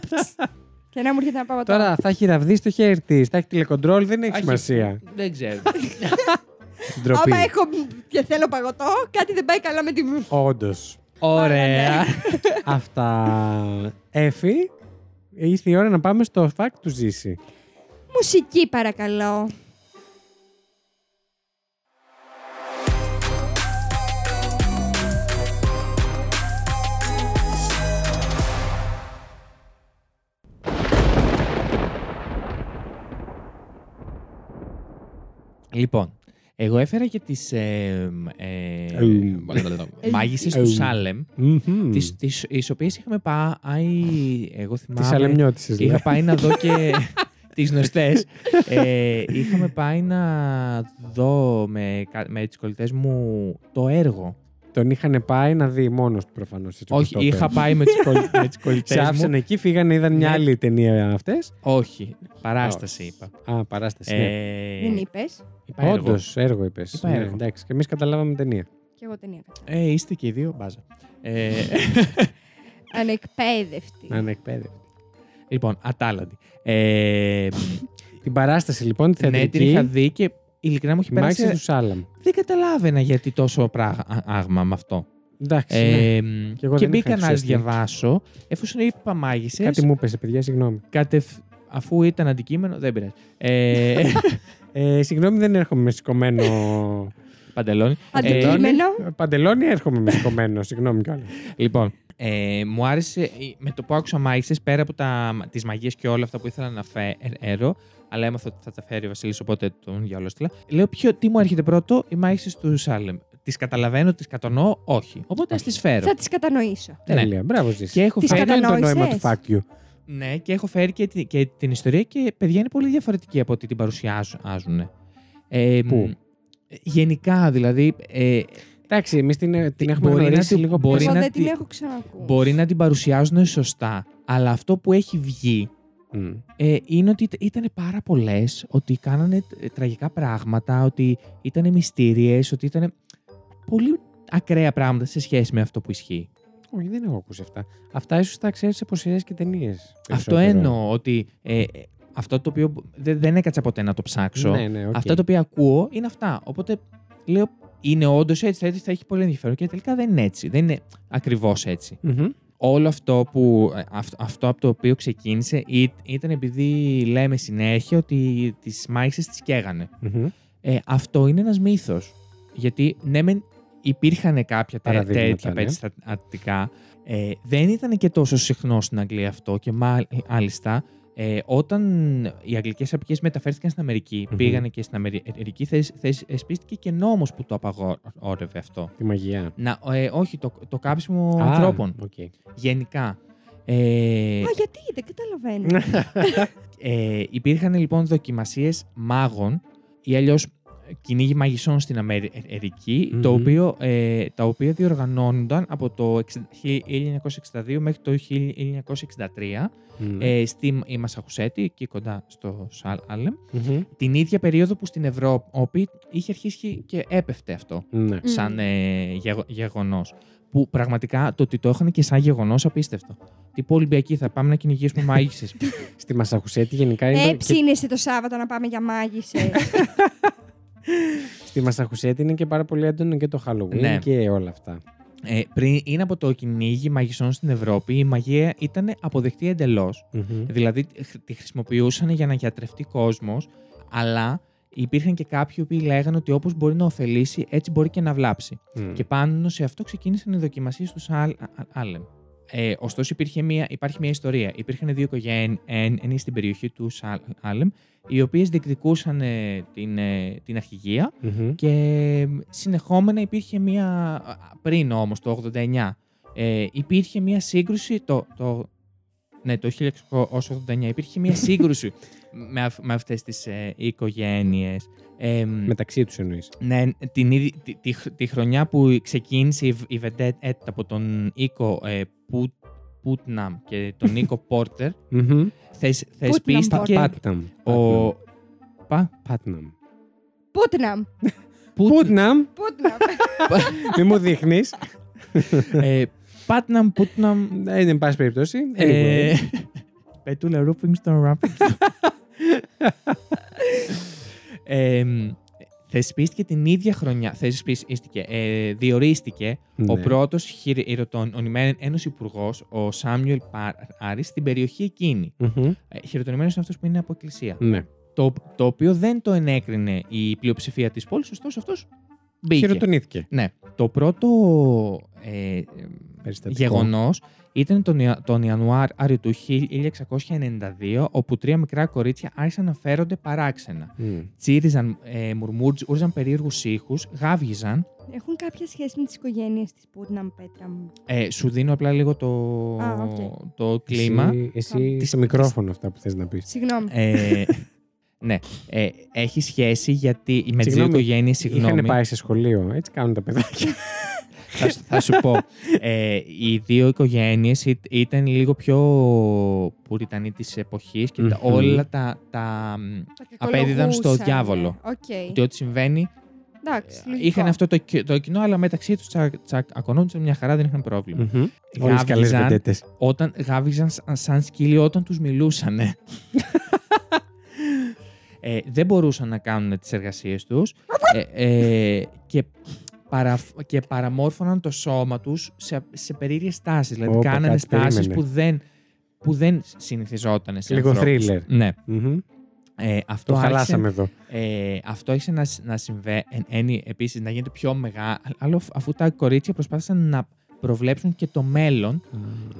Και να μου έρχεται ένα παγωτό. Τώρα θα έχει ραβδί στο χέρι της, θα έχει τηλεκοντρόλ, δεν έχει Άχι, σημασία. Δεν ξέρω. Ντροπή. Άμα έχω και θέλω παγωτό, κάτι δεν πάει καλά με τη μου. Όντως. Ωραία. Αυτά. Έφη, ήρθε η ώρα να πάμε στο fact του ζήσει. Μουσική παρακαλώ. Λοιπόν, εγώ έφερα και τις ε, ε, Εμ. μάγισσες Εμ. του Σάλεμ, Μμμ. τις, τις, τις οποίες είχαμε πάει, εγώ Τις θυμάμαι, αλεμνιώτησες. είχα ναι. πάει να δω και τις γνωστές. Ε, είχαμε πάει να δω με, κα- με τις κολλητές μου το έργο. Τον είχαν πάει να δει μόνος του προφανώς. έτσι όπως Όχι, το είχα είπες. πάει με τις, κολλ, με τις Σε κολλητές μου. άφησαν εκεί, φύγανε, είδαν μια Ναι. άλλη ταινία αυτές. Όχι, παράσταση είπα. Α, παράσταση. ναι. Ε, Δεν είπες. είπα έργο. Όντως, έργο είπες. Είπα έργο. εντάξει, και εμείς καταλάβαμε ταινία. Και εγώ ταινία κατά. Ε, είστε και οι δύο μπάζα. Ε, Ανεκπαίδευτη. Ανεκπαίδευτη. λοιπόν, ατάλλαντη. Ε, Την παράσταση λοιπόν τη ναι, θεατρική. την είχα δει και ειλικρινά μου έχει Η μάχη περάσει. τους Σάλαμ. Δεν καταλάβαινα γιατί τόσο πράγμα με αυτό. Εντάξει. ναι. Ε, Κι εγώ και δεν μπήκα είχα να ενθουσιαστεί. διαβάσω, εφόσον είπα μάγισσε. Κάτι μου πέσε, παιδιά, συγγνώμη. κατευ... Αφού ήταν αντικείμενο, δεν πειράζει. Ε, Ε, συγγνώμη, δεν έρχομαι με σηκωμένο. παντελόνι. Αντικείμενο. Παντελόνι έρχομαι με σηκωμένο, συγγνώμη κιόλας. Λοιπόν, ε, μου άρεσε ε, με το που άκουσα μάγισσες πέρα από τα, τις μαγείες και όλα αυτά που ήθελα να φέρω, αλλά έμαθα ότι θα τα φέρει ο Βασίλης, οπότε τον διάλογο έστειλα. Λέω, ποιο, τι μου έρχεται πρώτο, οι μάγισσε του Σάλεμ. Τις καταλαβαίνω, τις κατανοώ, όχι. Οπότε ας τις φέρω. Θα τις κατανοήσω. Ναι. Τέλεια, μπράβο Ζήση. Και έχω Τις φέρει, Αυτό είναι το κατανόησες; νόημα του fact you. ναι, και έχω φέρει και, τη- και την ιστορία και παιδιά είναι πολύ διαφορετική από ό,τι την παρουσιάζουν. Ε, Πού; μ, Γενικά, δηλαδή, ε, Εντάξει, εμείς την, την έχουμε Μπορεί να γνωρίσει την- λίγο μπορεί Εγώ να δεν την τη- έχω ξανακούσει. μπορεί να την παρουσιάζουν σωστά, αλλά αυτό που έχει βγει Μμ. ε, είναι ότι ήταν πάρα πολλές, ότι κάνανε ε, τραγικά πράγματα, ότι ήταν μυστήριες, ότι ήταν πολύ ακραία πράγματα σε σχέση με αυτό που ισχύει. Όχι, δεν έχω ακούσει αυτά. Αυτά ίσως τα ξέρεις από σειρές και ταινίες. Αυτό εννοώ ότι ε, ε, αυτό το οποίο δεν, δεν έκατσα ποτέ να το ψάξω. Ναι, ναι, οκ. Αυτά τα οποία ακούω είναι αυτά. Οπότε λέω, είναι όντως έτσι, θα, θα έχει πολύ ενδιαφέρον και τελικά δεν είναι έτσι. Δεν είναι ακριβώς έτσι. Μμμ. Όλο αυτό, που, ε, αυτό, αυτό από το οποίο ξεκίνησε ή- ήταν επειδή λέμε συνέχεια ότι τις μάγισσες τις καίγανε. Μμμ. Ε, αυτό είναι ένας μύθος. Γιατί ναι, μεν υπήρχαν κάποια τε, Παραδείγματα, τέτοια ναι. περιστατικά. Ε, δεν ήταν και τόσο συχνό στην Αγγλία αυτό και μάλιστα ε, όταν οι αγγλικές αποικίες μεταφέρθηκαν στην Αμερική Μμμ. πήγανε και στην Αμερική, θεσ- θεσπίστηκε και νόμος που το απαγόρευε αυτό. Τη μαγεία. Να, ε, όχι, το, το κάψιμο Α, ανθρώπων. οκ. Γενικά. Ε, Α, γιατί δεν καταλαβαίνω. ε, υπήρχαν λοιπόν δοκιμασίες μάγων ή αλλιώς κυνήγι μαγισσών στην Αμερική, Μμμ. το οποίο, ε, τα οποία διοργανώνονταν από το 60 1962 μέχρι το 1963 Μμ. ε, στη η Μασαχουσέτη, εκεί κοντά στο Σάλεμ, Μμμ. την ίδια περίοδο που στην Ευρώπη είχε αρχίσει και έπεφτε αυτό Ναι. σαν ε, γεγο, γεγονός. Που πραγματικά το ότι το είχαν και σαν γεγονός απίστευτο. Τι πω Ολυμπιακή, θα πάμε να κυνηγήσουμε μάγισσες. Στη Μασαχουσέτη γενικά είναι. Ε, και- ψήνεσαι το Σάββατο να πάμε για μάγισσες. Στη Μασαχουσέτη είναι και πάρα πολύ έντονο και το Halloween Ναι. και όλα αυτά. Ε, πριν είναι από το κυνήγι μαγισσών στην Ευρώπη, η μαγεία ήταν αποδεκτή εντελώς. Μμμ. Δηλαδή χ- τη χρησιμοποιούσαν για να γιατρευτεί κόσμος, αλλά υπήρχαν και κάποιοι που λέγανε ότι όπως μπορεί να ωφελήσει, έτσι μπορεί και να βλάψει. Μμ. Και πάνω σε αυτό ξεκίνησαν οι δοκιμασίες του Σάλεμ. Ε, ωστόσο, υπήρχε μια, υπάρχει μια ιστορία. Υπήρχαν δύο οικογένειε στην περιοχή του Σάλεμ, οι οποίες διεκδικούσαν ε, την, ε, την αρχηγία Μμμ. και συνεχόμενα υπήρχε μία. Πριν όμως, το 89, ε, υπήρχε μία σύγκρουση. Το, το, ναι, το 1989 υπήρχε μία σύγκρουση με, αυ, με αυτές τις ε, οικογένειες. Ε, Μεταξύ τους εννοείς. ναι, την, ίδι- τη, τη, χ- τη χρονιά που ξεκίνησε η, η Vendetta από τον Οίκο ε, Πούτ, Πούτναμ και τον Νίκο Πόρτερ, θες, θεσπίστηκε Πάτναμ. ο... Πα, Πάτναμ. Πούτναμ. Πούτ, Πούτναμ. Πούτναμ. Μη μου δείχνεις. ε, Πάτναμ, Πούτναμ, Δεν είναι πάση περιπτώσει. Ε, Anyway. Πετούλα Ρούπινγκ στον Ράπινγκ. ε, θεσπίστηκε την ίδια χρονιά, θεσπίστηκε, ε, διορίστηκε ο Ναι. πρώτος χειροτονημένος υπουργός, ο Σάμιουελ Πάρη, στην περιοχή εκείνη. Μμμ. Ε, χειροτονημένος είναι αυτός που είναι από εκκλησία. Ναι. Το, το οποίο δεν το ενέκρινε η πλειοψηφία της πόλης, ωστόσο αυτός μπήκε. Χειροτονήθηκε. Ναι. Το πρώτο ε, Περιστατικό. γεγονός ήταν τον, Ια- τον Ιανουάριο του 1692, όπου τρία μικρά κορίτσια άρχισαν να φέρονται παράξενα. Μμ. Τσίριζαν, ε, μουρμούριζαν περίεργους ήχους, γάβγιζαν. Έχουν κάποια σχέση με τις οικογένειες της Πούτναμ, Πέτρα μου; Ε, σου δίνω απλά λίγο το, Α, οκ. το κλίμα. Εσύ, εσύ Της- στο μικρόφωνο αυτά που θες να πεις. Συγγνώμη. Ε, ναι, ε, έχει σχέση γιατί με τις δύο Συγγνώμη, οικογένειες, συγγνώμη, Είχαν πάει σε σχολείο. Έτσι κάνουν τα παιδάκια. θα, σου- θα σου πω. Ε, οι δύο οικογένειες ή- ήταν λίγο πιο πουριτανοί της εποχής και τα- Μμμ. όλα τα, τα μ, απέδιδαν στο κακολογούσανε. διάβολο. Οκ. ότι ό,τι συμβαίνει Εντάξει, ε, λογικό. είχαν αυτό το, κι- το κοινό, αλλά μεταξύ τους τσα, τσακωνόντουσαν μια χαρά, δεν είχαν πρόβλημα. Μμμ. Όλες οι καλές Γάβγιζαν βεντέτες. όταν γάβγιζαν σαν, σαν σκύλοι όταν τους μιλούσαν. Ε, δεν μπορούσαν να κάνουν τις εργασίες τους ε, ε, και, παρα, και παραμόρφωναν το σώμα τους σε, σε περίεργες στάσεις. Δηλαδή Όπα, κάνανε κάτι στάσεις περίμενε. που δεν, που δεν συνηθιζόταν σε Λίγο ανθρώπους. thriller. Ναι. Μμμ. Ε, αυτό Το άρχισε- χαλάσαμε εδώ. ε, αυτό άρχισε να, να συμβαίνει επίσης να γίνεται πιο μεγάλο αφού τα κορίτσια προσπάθησαν να προβλέψουν και το μέλλον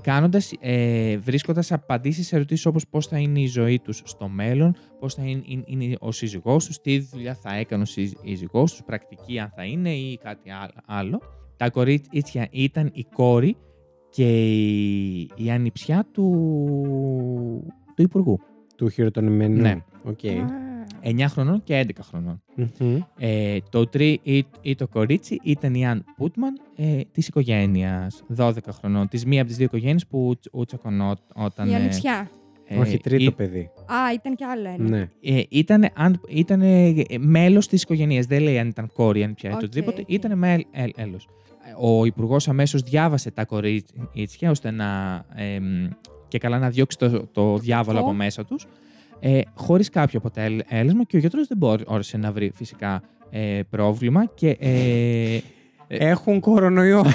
κάνοντας, ε, βρίσκοντας απαντήσεις σε ερωτήσεις όπως πώς θα είναι η ζωή τους στο μέλλον, πώς θα είναι, είναι, είναι ο σύζυγός τους, τι δουλειά θα έκανε ο σύζυγός τους, πρακτική αν θα είναι ή κάτι άλλο- άλλο. Τα κορίτσια ήταν η κόρη και η, η ανιψιά του, του Υπουργού. Του χειροτονημένου. Ναι. Οκ. 9 χρονών και 11 χρονών. Μμμ. Ε, το τρί ή, ή το κορίτσι ήταν η Αν Πούτμαν ε, της οικογένειας, 12 χρονών. Της μία από τις δύο οικογένειες που ου- ούτσακωνόταν. Η ε, ανιψιά. ε, Όχι, τρίτο ή- παιδί. Α, ήταν και άλλο ένα. Ναι. ε, ήτανε, αν, ήτανε μέλος της οικογένειας. Δεν λέει αν ήταν κόρη, αν πια ή Οκ, το οτιδήποτε. οκ. Ήτανε μέλ, ε, έλος. Ο υπουργός αμέσως διάβασε τα κορίτσια ώστε να. εμ, και καλά να διώξει το, το διάβολο Ω. από μέσα τους ε, χωρίς κάποιο αποτέλεσμα και ο γιατρός δεν μπόρεσε να βρει φυσικά ε, πρόβλημα και ε, Έχουν κορονοϊό.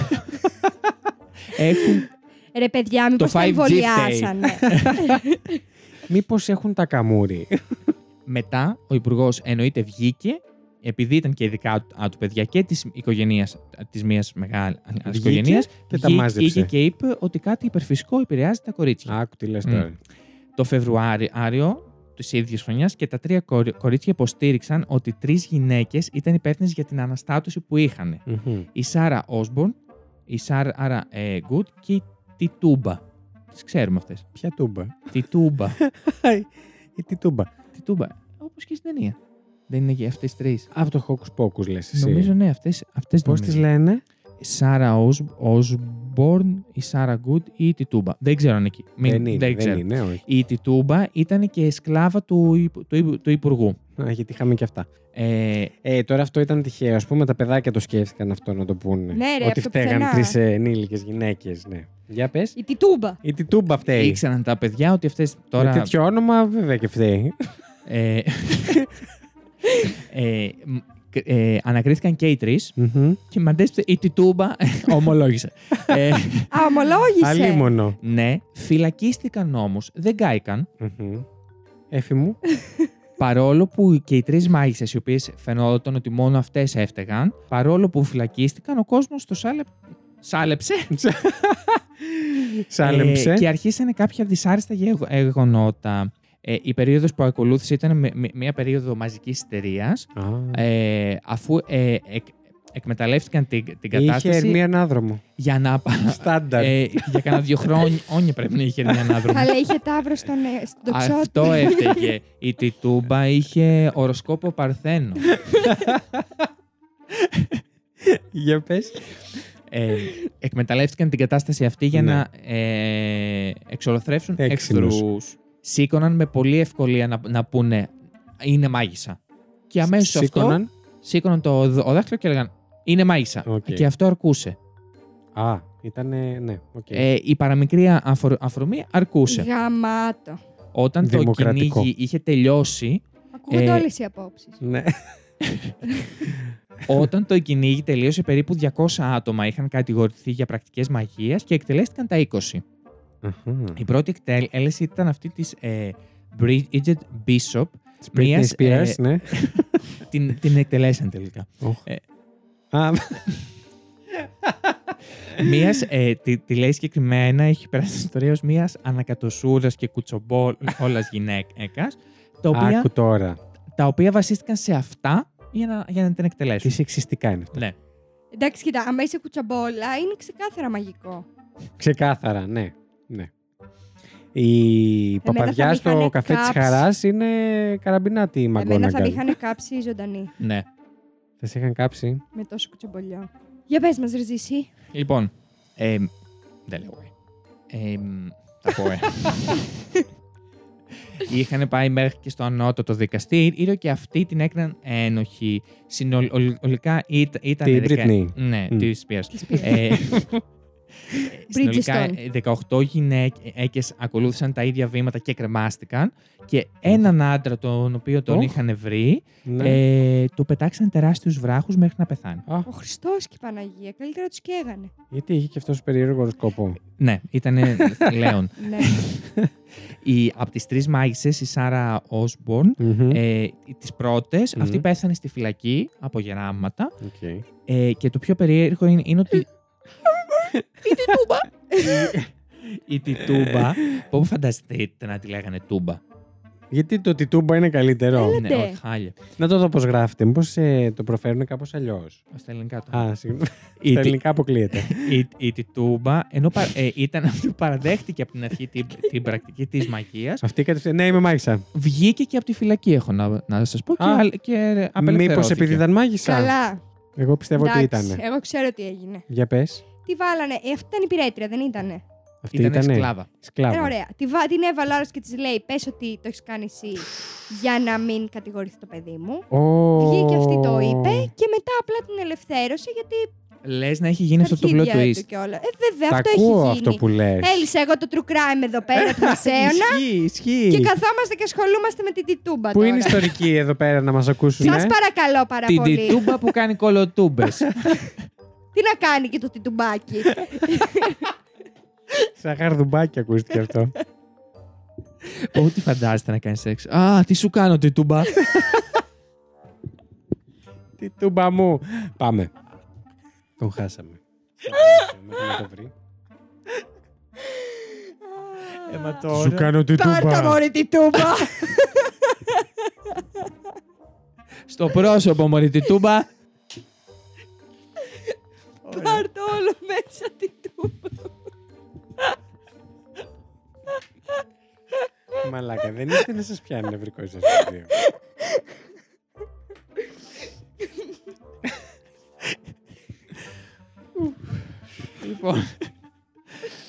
έχουν Ρε παιδιά, μήπως τα 5G εμβολιάσανε; Μήπως έχουν τα καμούρι. Μετά ο Υπουργός εννοείται βγήκε, επειδή ήταν και ειδικά του, του παιδιά και της οικογένειας, της μία μεγάλης Βγήκε οικογένειας, και τα μάζεψε. και είπε ότι κάτι υπερφυσικό επηρεάζει τα κορίτσια. Άκου τι λες Μμ. τώρα. Το Φεβρουάριο της ίδιας χρονιάς και τα τρία κορι- κορίτσια υποστήριξαν ότι τρεις γυναίκες ήταν υπεύθυνες για την αναστάτωση που είχαν. Μμμ. Η Σάρα Όσμπορν, η Σάρα ε, Γκουτ και η Τιτούμπα. Τις ξέρουμε αυτές. Ποια τούμπα; Τιτούμπα. Ή τι τούμπα. Τιτούμπα. Όπως και στην ταινία. Δεν είναι και αυτές τρεις. Από το Hocus Pocus λες εσύ. Νομίζω ναι, αυτές αυτές Πώς νομίζω. τις λένε; Σάρα Όσμπορν, η Σάρα Γκουτ ή η Τιτούμπα. Δεν ξέρω αν εκεί. Μην- δεν είναι, δεν, ξέρω. είναι, όχι. Η Τιτούμπα ήταν και σκλάβα του, υπ- του, υπ- του Υπουργού. Α, γιατί είχαμε και αυτά. Ε, Ε, τώρα αυτό ήταν τυχαίο. Α πούμε, τα παιδάκια το σκέφτηκαν αυτό να το πούνε. Ναι, ρε, Ότι από το φταίγαν πουθενά. τρεις ενήλικες γυναίκες. Ναι. Για πες. Η τιτούμπα. Η τιτούμπα φταίει. ήξεραν τα παιδιά ότι αυτές τώρα... Με τέτοιο όνομα, βέβαια και φταίει. ε, ε, μ, κ- ε, ανακρίθηκαν και οι τρεις Μμμ. και μαντέψτε η Τιτούμπα ομολόγησε. ε, Α, ομολόγησε. Αλίμονο. ναι, φυλακίστηκαν όμως, δεν κάηκαν. Μμμ. Έφη μου. Παρόλο που και οι τρεις μάγισσες, οι οποίες φαινόταν ότι μόνο αυτές έφταιγαν, παρόλο που φυλακίστηκαν, ο κόσμος το σάλε... σάλεψε Σάλεμψε. ε, και αρχίσανε κάποια δυσάρεστα γεγο- γεγονότα. Ε, η περίοδος που ακολούθησε ήταν με- με- μια περίοδο μαζικής ιστερίας, Α. ε, αφού ε, εκ- εκμεταλλεύτηκαν την, την κατάσταση Είχε ερμή ανάδρομο. για να πα- Στάνταρ. ε, για κάνα δύο χρόνια πρέπει να είχε ερμή ανάδρομο. Αλλά είχε τάβρο στον, ε, στον τοξότη. Αυτό έφταιγε. Η Τιτούμπα είχε οροσκόπο Παρθένο. Για πες. ε, εκμεταλλεύτηκαν την κατάσταση αυτή για Ναι. να ε, εξολοθρεύσουν Έξυπνος. εχθρούς. Σήκωναν με πολλή ευκολία να, να πούνε είναι μάγισσα. Και αμέσως αυτό Σήκωναν; σήκωναν το δ- ο δάχτυλο και έλεγαν είναι μάγισσα. Οκ. Και αυτό αρκούσε. Α, ήταν. Ναι, οκ. Ε, η παραμικρή αφορ, αφορμή αρκούσε. Γαμάτο. Όταν το Δημοκρατικό. κυνήγι είχε τελειώσει, Ακούγονται Ε, όλες οι απόψεις. Ναι. όταν το κυνήγι τελείωσε, περίπου 200 άτομα είχαν κατηγορηθεί για πρακτικές μαγείας και εκτελέστηκαν τα 20. Αχα. Η πρώτη εκτέλεση ήταν αυτή της ε, Bridget Bishop. Της Britney Μίας, Spears, ε, ναι. την, την εκτελέσαν τελικά. Οχ. ε, Α, Μίας, ε, τη, τη λέει συγκεκριμένα, έχει περάσει στην ιστορία ως μίας ανακατοσούρας και κουτσομπόλας γυναίκας, τα οποία, Άκου τώρα. τα οποία βασίστηκαν σε αυτά για να, για να την Τι εκτελέσουν. σεξιστικά είναι αυτό. Ναι. Εντάξει, κοίτα, άμα είσαι κουτσαμπόλα, είναι ξεκάθαρα μαγικό. Ξεκάθαρα, ναι. Ναι. Η παπαδιά θα με στο είχανε καφέ της κάψει. Χαράς είναι καραμπινάτη η Εμένα θα με μαγκόναγκαλ. είχαν κάψει ζωντανή ναι. Θα σε είχαν κάψει. με τόσο κουτσαμπολιό. Για πες μας, Ρεζίση. Λοιπόν, ε, δεν λέω ε. Ε, θα πω ε. Είχαν πάει μέχρι και στο ανώτατο δικαστήριο και αυτοί την έκαναν ένοχη. Συνολικά ήταν. Τη δεκα- Britney. Ναι, Μμ. της Spears. Της πήρε. Ε, Συνολικά Bridgestone. ε, 18 γυναίκες ακολούθησαν τα ίδια βήματα και κρεμάστηκαν. Και έναν άντρα τον οποίο τον Οχ. είχαν βρει, Ναι. ε, του πετάξαν τεράστιους βράχους μέχρι να πεθάνει. Α, Ο Χριστός και η Παναγία. Καλύτερα τους καίγανε. γιατί είχε και αυτός περίεργο σκοπό. Ναι, ήταν λέον. ναι. Η, από τις τρεις μάγισσες, η Σάρα Όσμπορν, Μμμ. ε, τις πρώτες, Μμμ. αυτή πέθανε στη φυλακή από γεράματα. Οκ. Ε, και το πιο περίεργο είναι, είναι ότι. η τιτούμπα. η τιτούμπα. Πού φανταστείτε να τη λέγανε τούμπα; Γιατί το τιτούμπα είναι καλύτερο; Έλα. Ναι, Λέτε. όχι, χάλια. Να το δω πώς γράφεται. Μήπως το προφέρουν κάπως αλλιώς; Στα ελληνικά το. Α, συγγνώμη. Η, Στα τη- ελληνικά αποκλείεται. η, η τιτούμπα, ενώ πα- ε, ήταν αυτή που παραδέχτηκε από την αρχή την, την πρακτική της μαγείας, Αυτή κατευθείαν. Ναι, είμαι μάγισσα. βγήκε και από τη φυλακή, έχω να, να σας πω. Και, Α. αλ- και Μήπως απελευθερώθηκε. επειδή ήταν μάγισσα; Καλά. Εγώ πιστεύω ότι Εντάξει, ήταν. Εγώ ξέρω τι έγινε. Για πες. Τι βάλανε. Ε, αυτή ήταν η πυρέτρια, δεν ήτανε. Αυτή Ήταν ήταν. σκλάβα. Σκλάβα. Ε, ωραία. Τη βα... Την έβαλα ώρα και της λέει: Πες ότι το έχεις κάνει εσύ για να μην κατηγορηθεί το παιδί μου. Ω. Βγήκε αυτή το είπε και μετά απλά την ελευθέρωσε γιατί. Λες να έχει γίνει αυτό το αρχίδια plot του twist. και όλα. Ε, βέβαια, Τα αυτό ακούω έχει αυτό γίνει. που λες. Έλυσα εγώ το true crime εδώ πέρα του Μεσαίωνα Ισχύει, ισχύει. και καθόμαστε και ασχολούμαστε με την τιτούμπα Πού τώρα. είναι οι ιστορικοί εδώ πέρα να μας ακούσουν. Σας παρακαλώ πάρα Την πολύ. τιτούμπα που κάνει κολοτούμπες. Τι να κάνει και το τιτουμπάκι; Σαν χαρδουμπάκι ακούστηκε αυτό. Πού τι φαντάζεστε να κάνει σεξ. Α, τι σου κάνω, τιτούμπα; Τι τούμπα μου. Πάμε. Τον χάσαμε. Μέχρι να το βρει. Ε, μα Τι Σου κάνω τι Πάρτα τούμπα. μωρή τιτούμπα. Στο πρόσωπο, μωρή τιτούμπα. Πάρτα όλο μέσα τιτούμπα. Μαλάκα, δεν είστε να σας πιάνει νευρικό σα δύο. Λοιπόν.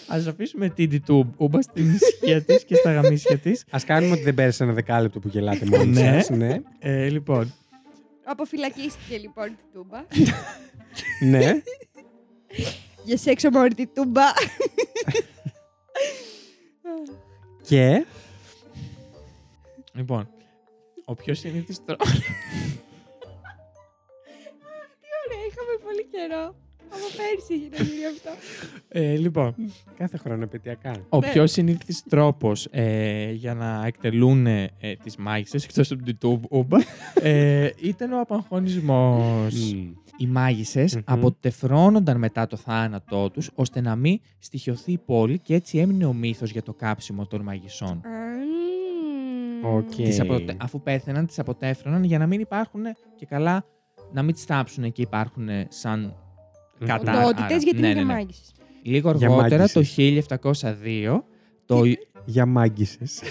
Α αφήσουμε την τιτούμπα στην ησυχία της και στα γαμίσια της. Α κάνουμε ότι δεν πέρασε ένα δεκάλεπτο που γελάτε μόνοι Ναι. σας, ναι. Ε, λοιπόν. Αποφυλακίστηκε λοιπόν η τιτούμπα. ναι. Για σεξ μωρή τιτούμπα. Και; Λοιπόν. Ο πιο συνήθις τρόπο. Ωραία, είχαμε πολύ καιρό. Από πέρσι έγινε να γίνει αυτό. Ε, λοιπόν. Κάθε χρόνο επετειακά. Ο Ναι. πιο συνήθης τρόπος ε, για να εκτελούν ε, τις μάγισσες, εκτός από την τούμπα, ε, ήταν ο απαγχονισμός. Μμ. Οι μάγισσες Μμμ. αποτεφρώνονταν μετά το θάνατό τους, ώστε να μην στοιχειωθεί η πόλη και έτσι έμεινε ο μύθος για το κάψιμο των μαγισσών. Μμμ. Οκ. Τις αποτε- Αφού πέθαιναν, τις αποτέφρωναν για να μην υπάρχουν και καλά να μην τις τάψουν και υπάρχουν σαν Μμ. κατά. άρα. Οντότητες γιατί Ναι, είναι ναι, ναι. μάγισσες; Λίγο Για αργότερα, το μάγισσες. 1702, το, Για μάγκησες.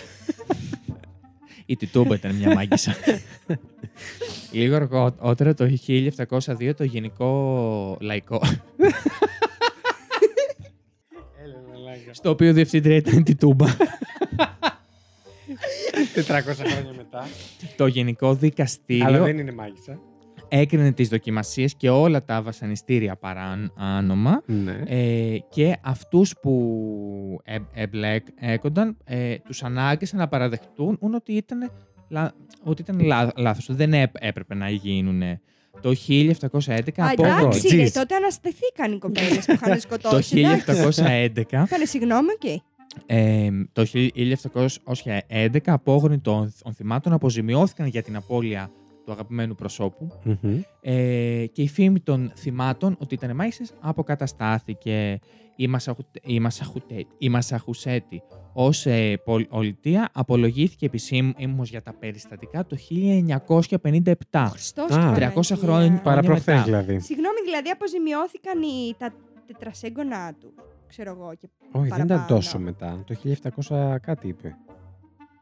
Η Τιτούμπα ήταν μια μάγισσα. Λίγο αργότερα, το 1702, το Γενικό Λαϊκό, στο οποίο διευθύντρια ήταν η Τιτούμπα, 400 χρόνια μετά. το Γενικό Αλλά Δικαστήριο δεν είναι μάγισσα. Έκρινε τις δοκιμασίες και όλα τα βασανιστήρια παράνομα Ναι. ε, και αυτούς που ε, εμπλέκονταν ε, τους ανάγκησαν να παραδεχτούν ότι ήταν, λα- ότι ήταν λά, λάθος, δεν έπ- έπρεπε να γίνουν. Το 1711 Α, από εντάξει, Τζις. ρε, τότε αναστηθήκαν οι κοπέλες που είχαν το σκοτώσει. εντάξει. 1711 Κάνε συγγνώμη, οκ. Ε, το 1711 απόγονοι των, των θυμάτων αποζημιώθηκαν για την απώλεια του αγαπημένου προσώπου Μμμ. ε, και η φήμη των θυμάτων ότι ήταν μάγισσες αποκαταστάθηκε. Η, Μασαχουτε- η, Μασαχουτε- η Μασαχουσέτη ως ε, πολιτεία απολογήθηκε επισήμως για τα περιστατικά το 1957. Χριστός Α. και 300 Παναγία. χρόνια Παραπροχθές μετά. δηλαδή. Συγγνώμη, δηλαδή αποζημιώθηκαν οι, τα τετρασέγγονά του. Ξέρω εγώ. Και Όχι, δεν ήταν παραπάνω. τόσο μετά. Το 1700 κάτι είπε.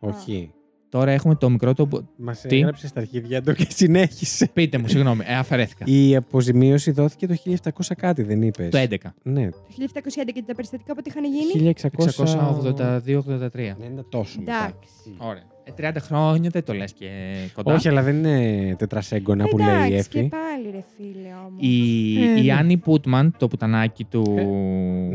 Όχι. Τώρα έχουμε το μικρό το... Μας Τι; έγραψε στα αρχίδια του και συνέχισε. Πείτε μου, συγγνώμη, ε, αφαιρέθηκα. Η αποζημίωση δόθηκε το 1700 κάτι, δεν είπες. Το 11. Ναι, Το 1711 και τα περιστατικά πότε είχαν γίνει; 1600. 682-83. Δεν ήταν τόσο μετά. Εντάξει. Ωραία. Ε, 30 χρόνια δεν το λες και κοντά. Όχι, αλλά δεν είναι τετρασέγγωνα που λέει η Εντάξει, Εφη. και πάλι ρε φίλε όμως. Η, Ε, η ναι. Άννη Πούτμαν, το πουτανάκι του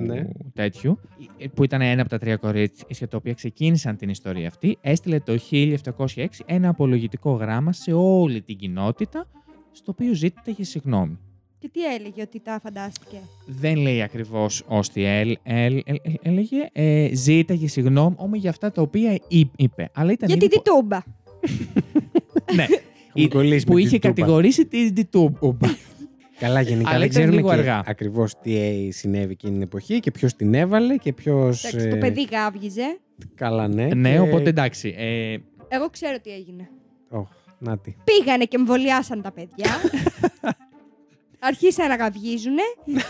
ναι. τέτοιου, ε, που ήταν ένα από τα τρία κορίτσια τα οποία ξεκίνησαν την ιστορία αυτή, έστειλε το 1706 ένα απολογητικό γράμμα σε όλη την κοινότητα, στο οποίο ζήτησε συγγνώμη. Και τι έλεγε ότι τα φαντάστηκε; Δεν λέει ακριβώς ως τι έλ- έλ- έλ- έλ- έλεγε. Ε, ζήταγε συγγνώμη για αυτά τα οποία εί- είπε. Αλλά ήταν Γιατί ήδη την τούμπα. Ναι. Έχουμε κολλήσει που με είχε την Τούμπα. κατηγορήσει την Τιτούμπα. Καλά, γενικά Αλλά δεν ήταν ξέρουμε λίγο και αργά. ακριβώς τι ε, συνέβη εκείνη την εποχή και ποιος την έβαλε και ποιος. Εντάξει, το παιδί γάβγιζε. Καλά, ναι. ναι, και- οπότε εντάξει. Ε, Εγώ ξέρω τι έγινε. Ωχ, να τι. Πήγανε και εμβολιάσαν τα παιδιά. Αρχίσαν να γαυγίζουνε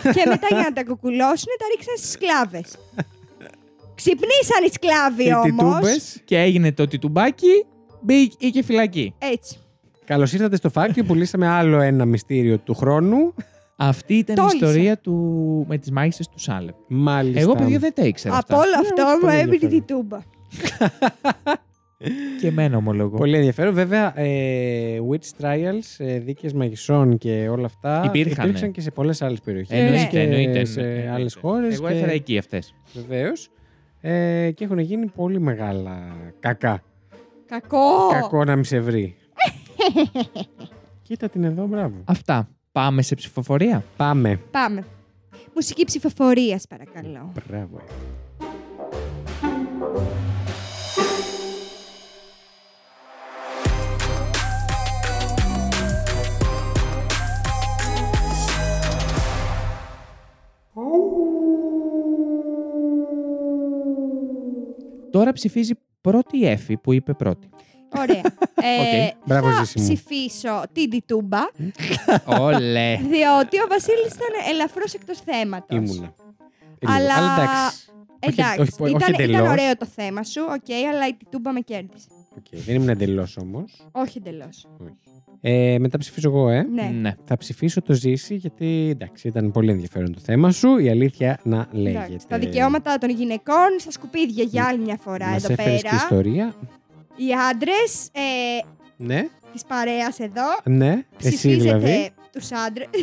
και μετά για να τα κουκουλώσουν τα ρίξαν στις σκλάβες. Ξυπνήσαν οι σκλάβοι Και τι όμως. τούμπες. και έγινε το τιτουμπάκι, μπήκε φυλακή. Έτσι. Καλώς ήρθατε στο Φάκτιο που λύσαμε άλλο ένα μυστήριο του χρόνου. Αυτή ήταν Τόλισα. η ιστορία του... με τις μάγισσες του Σάλεμ. Μάλιστα. Εγώ, παιδιά, δεν τα ήξερα Από αυτά. όλο αυτό όχι, μου πολύ έμεινε ενδιαφέρον. την τούμπα. Και εμένα ομολογώ. Πολύ ενδιαφέρον. Βέβαια, ε, witch trials, ε, δίκες μαγισσών και όλα αυτά Υπήρχαν, υπήρξαν ναι. και σε πολλές άλλες περιοχές Εννοείται, και εννοείται, σε εννοείται. άλλες χώρες. Εγώ και... έφερα εκεί αυτές. Βεβαίως. Ε, και έχουν γίνει πολύ μεγάλα κακά. Κακό. Κακό να μην σε βρει. Κοίτα την εδώ, μπράβο. Αυτά. Πάμε σε ψηφοφορία. Πάμε. Πάμε. Μουσική ψηφοφορίας, παρακαλώ. Μπράβο. Τώρα ψηφίζει πρώτη η Εφη που είπε πρώτη. Ωραία. Ε, Οκ. Μπράβο, θα Ζήση μου. ψηφίσω την Τιτούμπα, Όλε. διότι ο Βασίλης ήταν ελαφρώς εκτός θέματος. Ήμουνα. Αλλά- Αλλά εντάξει. Όχι- Εντάξει, όχι- όχι ήταν, ήταν εντελώς. ωραίο το θέμα σου, οκ, αλλά η Τιτούμπα με κέρδισε. Οκ, Δεν ήμουν εντελώς όμως. Όχι εντελώς. Ε, μετά ψηφίσω εγώ, ε. Ναι. Ναι. Θα ψηφίσω το Ζήση γιατί εντάξει, ήταν πολύ ενδιαφέρον το θέμα σου. Η αλήθεια να λέγεται. Εντάξει, τα δικαιώματα των γυναικών στα σκουπίδια για άλλη μια φορά Μας εδώ έφερες πέρα. και ιστορία. Οι άντρες ε, Ναι, της παρέας εδώ ναι. Εσύ ψηφίζετε δηλαδή. τους άντρες.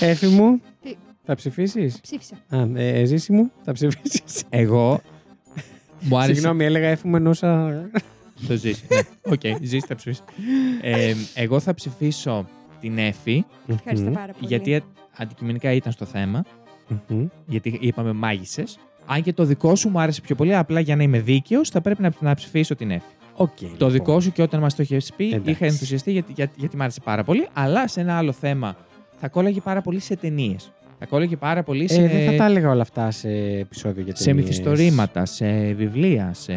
Έφη μου, Τι; θα ψηφίσεις; Ψήφισα. Α, ε, Ζήση μου, θα ψηφίσεις; Εγώ. Μου άρεσε. Συγγνώμη, έλεγα Έφη μου εννοούσα. Το Ζήση. Ναι. Οκ, ζήσει, θα ψηφίσεις. Ε, εγώ θα ψηφίσω την Εφη, Ευχαριστώ Μμμ. πάρα πολύ. γιατί αντικειμενικά ήταν στο θέμα. Μμμ. Γιατί είπαμε μάγισσες. Αν και το δικό σου μου άρεσε πιο πολύ, απλά για να είμαι δίκαιος, θα πρέπει να, να ψηφίσω την Εφη. Οκ. Το λοιπόν. δικό σου και όταν μας το είχες πει, Εντάξει. είχα ενθουσιαστεί γιατί, γιατί, γιατί μ' άρεσε πάρα πολύ. Αλλά σε ένα άλλο θέμα θα κόλλαγε πάρα πολύ σε ταινίες. Θα κόλλαγε πάρα πολύ σε, Ε, δεν θα τα έλεγα όλα αυτά σε επεισόδιο για σε ταινίες. μυθιστορήματα, σε βιβλία, σε.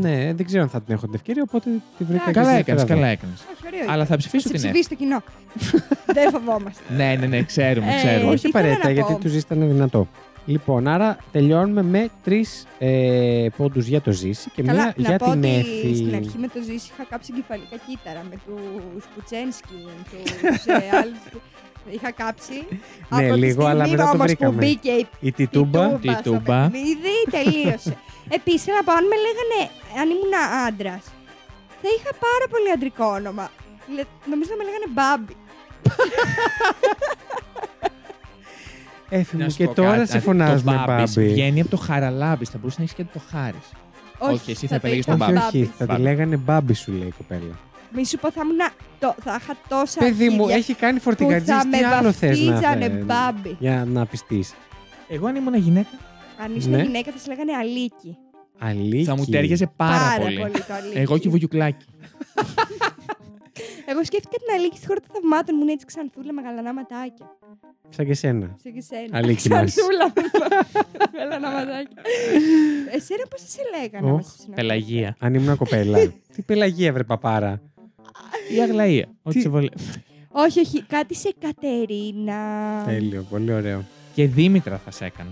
Ναι, δεν ξέρω αν θα την έχω την ευκαιρία, οπότε τη βρήκα Εντάξει. και Καλά την έκανες, έφερα καλά εδώ. έκανες. Όχι, ωραίο. Αλλά θα ψηφίσω σε την Εφη. ψηφίσει το κοινό. Δεν φοβόμαστε. Ναι, ναι, ναι, ξέρουμε, Ε, ξέρουμε. τι Όχι ήθελα απαραίτητα, να γιατί πω. τους ζήσει ήταν δυνατό. Λοιπόν, άρα τελειώνουμε με τρεις ε, πόντους για το ζήσει και Καλά, μία να για πω την ότι Εφη. στην αρχή με το Ζήση είχα κάψει κεφαλικά κύτταρα με τους Πουτσένσκι, τους ε, άλλους. Είχα κάψει. Ναι, Από τη λίγο, αλλά στιγμή μετά το όμως βρήκαμε. που μπήκε η Η Τιτούμπα. Τούμπα στο Τιτούμπα. παιχνίδι, τελείωσε. Επίσης, να πω, αν με λέγανε, αν ήμουν άντρας, θα είχα πάρα πολύ αντρικό όνομα. Λε- νομίζω να με λέγανε Μπάμπι. Έφη Να μου σου και πω τώρα κάτι, σε φωνάζουμε Το Μπάμπης Μπάμπη. βγαίνει από το Χαραλάμπης. Θα μπορούσε να έχεις και το Χάρης. Όχι, εσύ θα το επέλεγες είχα τον Όχι, Μπάμπη. όχι, θα τη Μπάμπη. λέγανε Μπάμπη σου λέει η κοπέλα. Μη σου πω, θα, ήμουν, το, θα είχα τόσα Παιδί μου, αρχίδια έχει κάνει που φορτηγατζής, θα με τι άλλο θες να βαφτίζανε θε- Μπάμπι. για να πιστείς; Εγώ αν ήμουν γυναίκα, Αν ήσουν Ναι. γυναίκα, θα σε λέγανε Αλίκη. Αλίκη. θα μου τέριαζε πάρα, πολύ. το Αλίκη. Εγώ και βουγιουκλάκι. Εγώ σκέφτηκα την Αλίκη στη χώρα των θαυμάτων μου, είναι έτσι ξανθούλα με γαλανά ματάκια. Σαν και σένα. Σε και σένα. Αλίκη μας. Ξανθούλα με γαλανά ματάκια. Εσένα πώς θα σε λέγανε. Οχ, άμα σε συναντούσα; Πελαγία. Αν ήμουν κοπέλα. Τι πελαγία βρε παπάρα. Ή Αγλαία. Ό,τι Τι- σε βολεύει. Όχι, όχι, κάτι σε Κατερίνα. Τέλειο, πολύ ωραίο. Και Δήμητρα θα σε έκανα.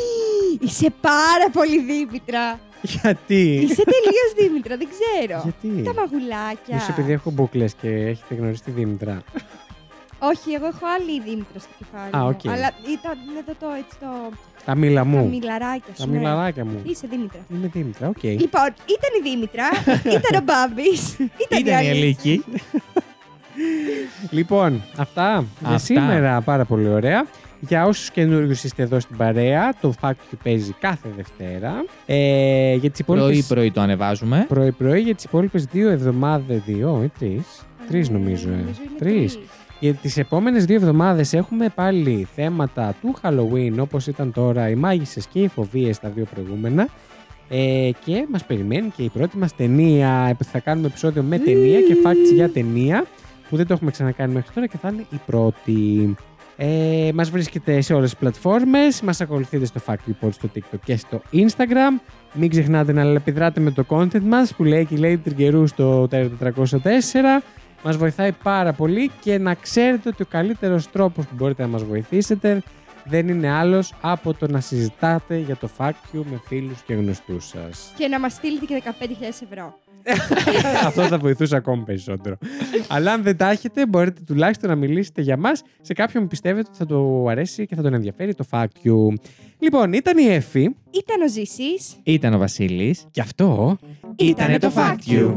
Είσαι πάρα πολύ Δήμητρα. Γιατί; Είσαι τελείως Δήμητρα, δεν ξέρω. Γιατί; Τα μαγουλάκια. Ίσως επειδή έχω μπουκλες και έχετε γνωρίσει τη Δήμητρα. Όχι, εγώ έχω άλλη Δήμητρα στο κεφάλι. Α, μου. οκ. Αλλά ήταν εδώ το, έτσι, το, Τα μήλα τα μου. μιλαράκια σου. Τα ναι. μιλαράκια μου. Είσαι Δήμητρα. Είμαι Δήμητρα, οκ. Λοιπόν, ήταν η Δήμητρα, ήταν ο Μπάμπης, ήταν, Ήταν η Αλίκη. Αλίκη. Λοιπόν, αυτά για Αυτά. σήμερα πάρα πολύ ωραία. Για όσους καινούριους είστε εδώ στην παρέα, το Fact You παίζει κάθε Δευτέρα. Ε, για τις υπόλοιπες... Πρωί-πρωί το ανεβάζουμε. Πρωί-πρωί για τις υπόλοιπες δύο εβδομάδες, δύο ή τρεις. Τρεις νομίζω. Ε. είναι Τρεις. τρεις. Για τις επόμενες δύο εβδομάδες έχουμε πάλι θέματα του Halloween όπως ήταν τώρα οι μάγισσες και οι φοβίες τα δύο προηγούμενα ε, και μας περιμένει και η πρώτη μας ταινία θα κάνουμε επεισόδιο με ταινία και facts για ταινία που δεν το έχουμε ξανακάνει μέχρι τώρα και θα είναι η πρώτη. Ε, μας βρίσκεται σε όλες τις πλατφόρμες, μας ακολουθείτε στο Fact Report, στο TikTok και στο Instagram. Μην ξεχνάτε να επιδράτε με το content μας που λέει και λέει Τριγκερού στο Terror 404. Μας βοηθάει πάρα πολύ και να ξέρετε ότι ο καλύτερος τρόπος που μπορείτε να μας βοηθήσετε δεν είναι άλλος από το να συζητάτε για το Fact You με φίλους και γνωστούς σας. Και να μας στείλετε και 15.000 ευρώ. Αυτό θα βοηθούσε ακόμη περισσότερο. Αλλά αν δεν τα έχετε, μπορείτε τουλάχιστον να μιλήσετε για μας σε κάποιον που πιστεύετε ότι θα του αρέσει και θα τον ενδιαφέρει το Fact You. Λοιπόν, ήταν η Εφη Ήταν ο Ζήσης. Ήταν ο Βασίλης. και αυτό Ήτανε το Fact You.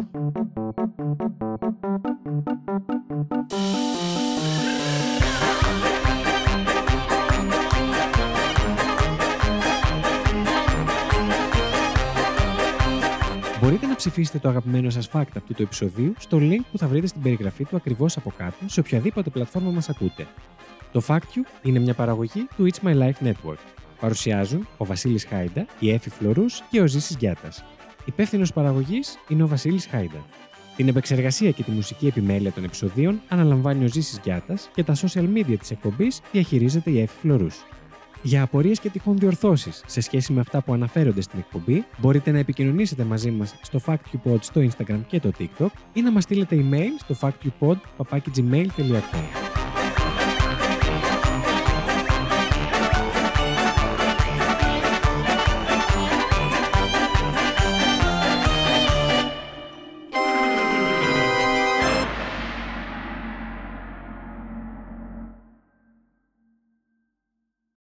Μπορείτε να ψηφίσετε το αγαπημένο σας fact αυτού του επεισοδίου στο link που θα βρείτε στην περιγραφή του ακριβώς από κάτω σε οποιαδήποτε πλατφόρμα μας ακούτε. Το Fact You είναι μια παραγωγή του It's My Life Network. Παρουσιάζουν ο Βασίλης Χάιντα, η Έφη Φλωρούς και ο Ζήσης Γιάτας. Υπεύθυνος παραγωγής είναι ο Βασίλης Χάιντα. Την επεξεργασία και τη μουσική επιμέλεια των επεισοδίων αναλαμβάνει ο Ζήσης Γιάτας και τα social media της εκπομπής διαχειρίζεται η Έφη Φλωρούς. Για απορίες και τυχόν διορθώσεις σε σχέση με αυτά που αναφέρονται στην εκπομπή, μπορείτε να επικοινωνήσετε μαζί μας στο FactUpod στο Instagram και το TikTok ή να μας στείλετε email στο factupod.gmail.com.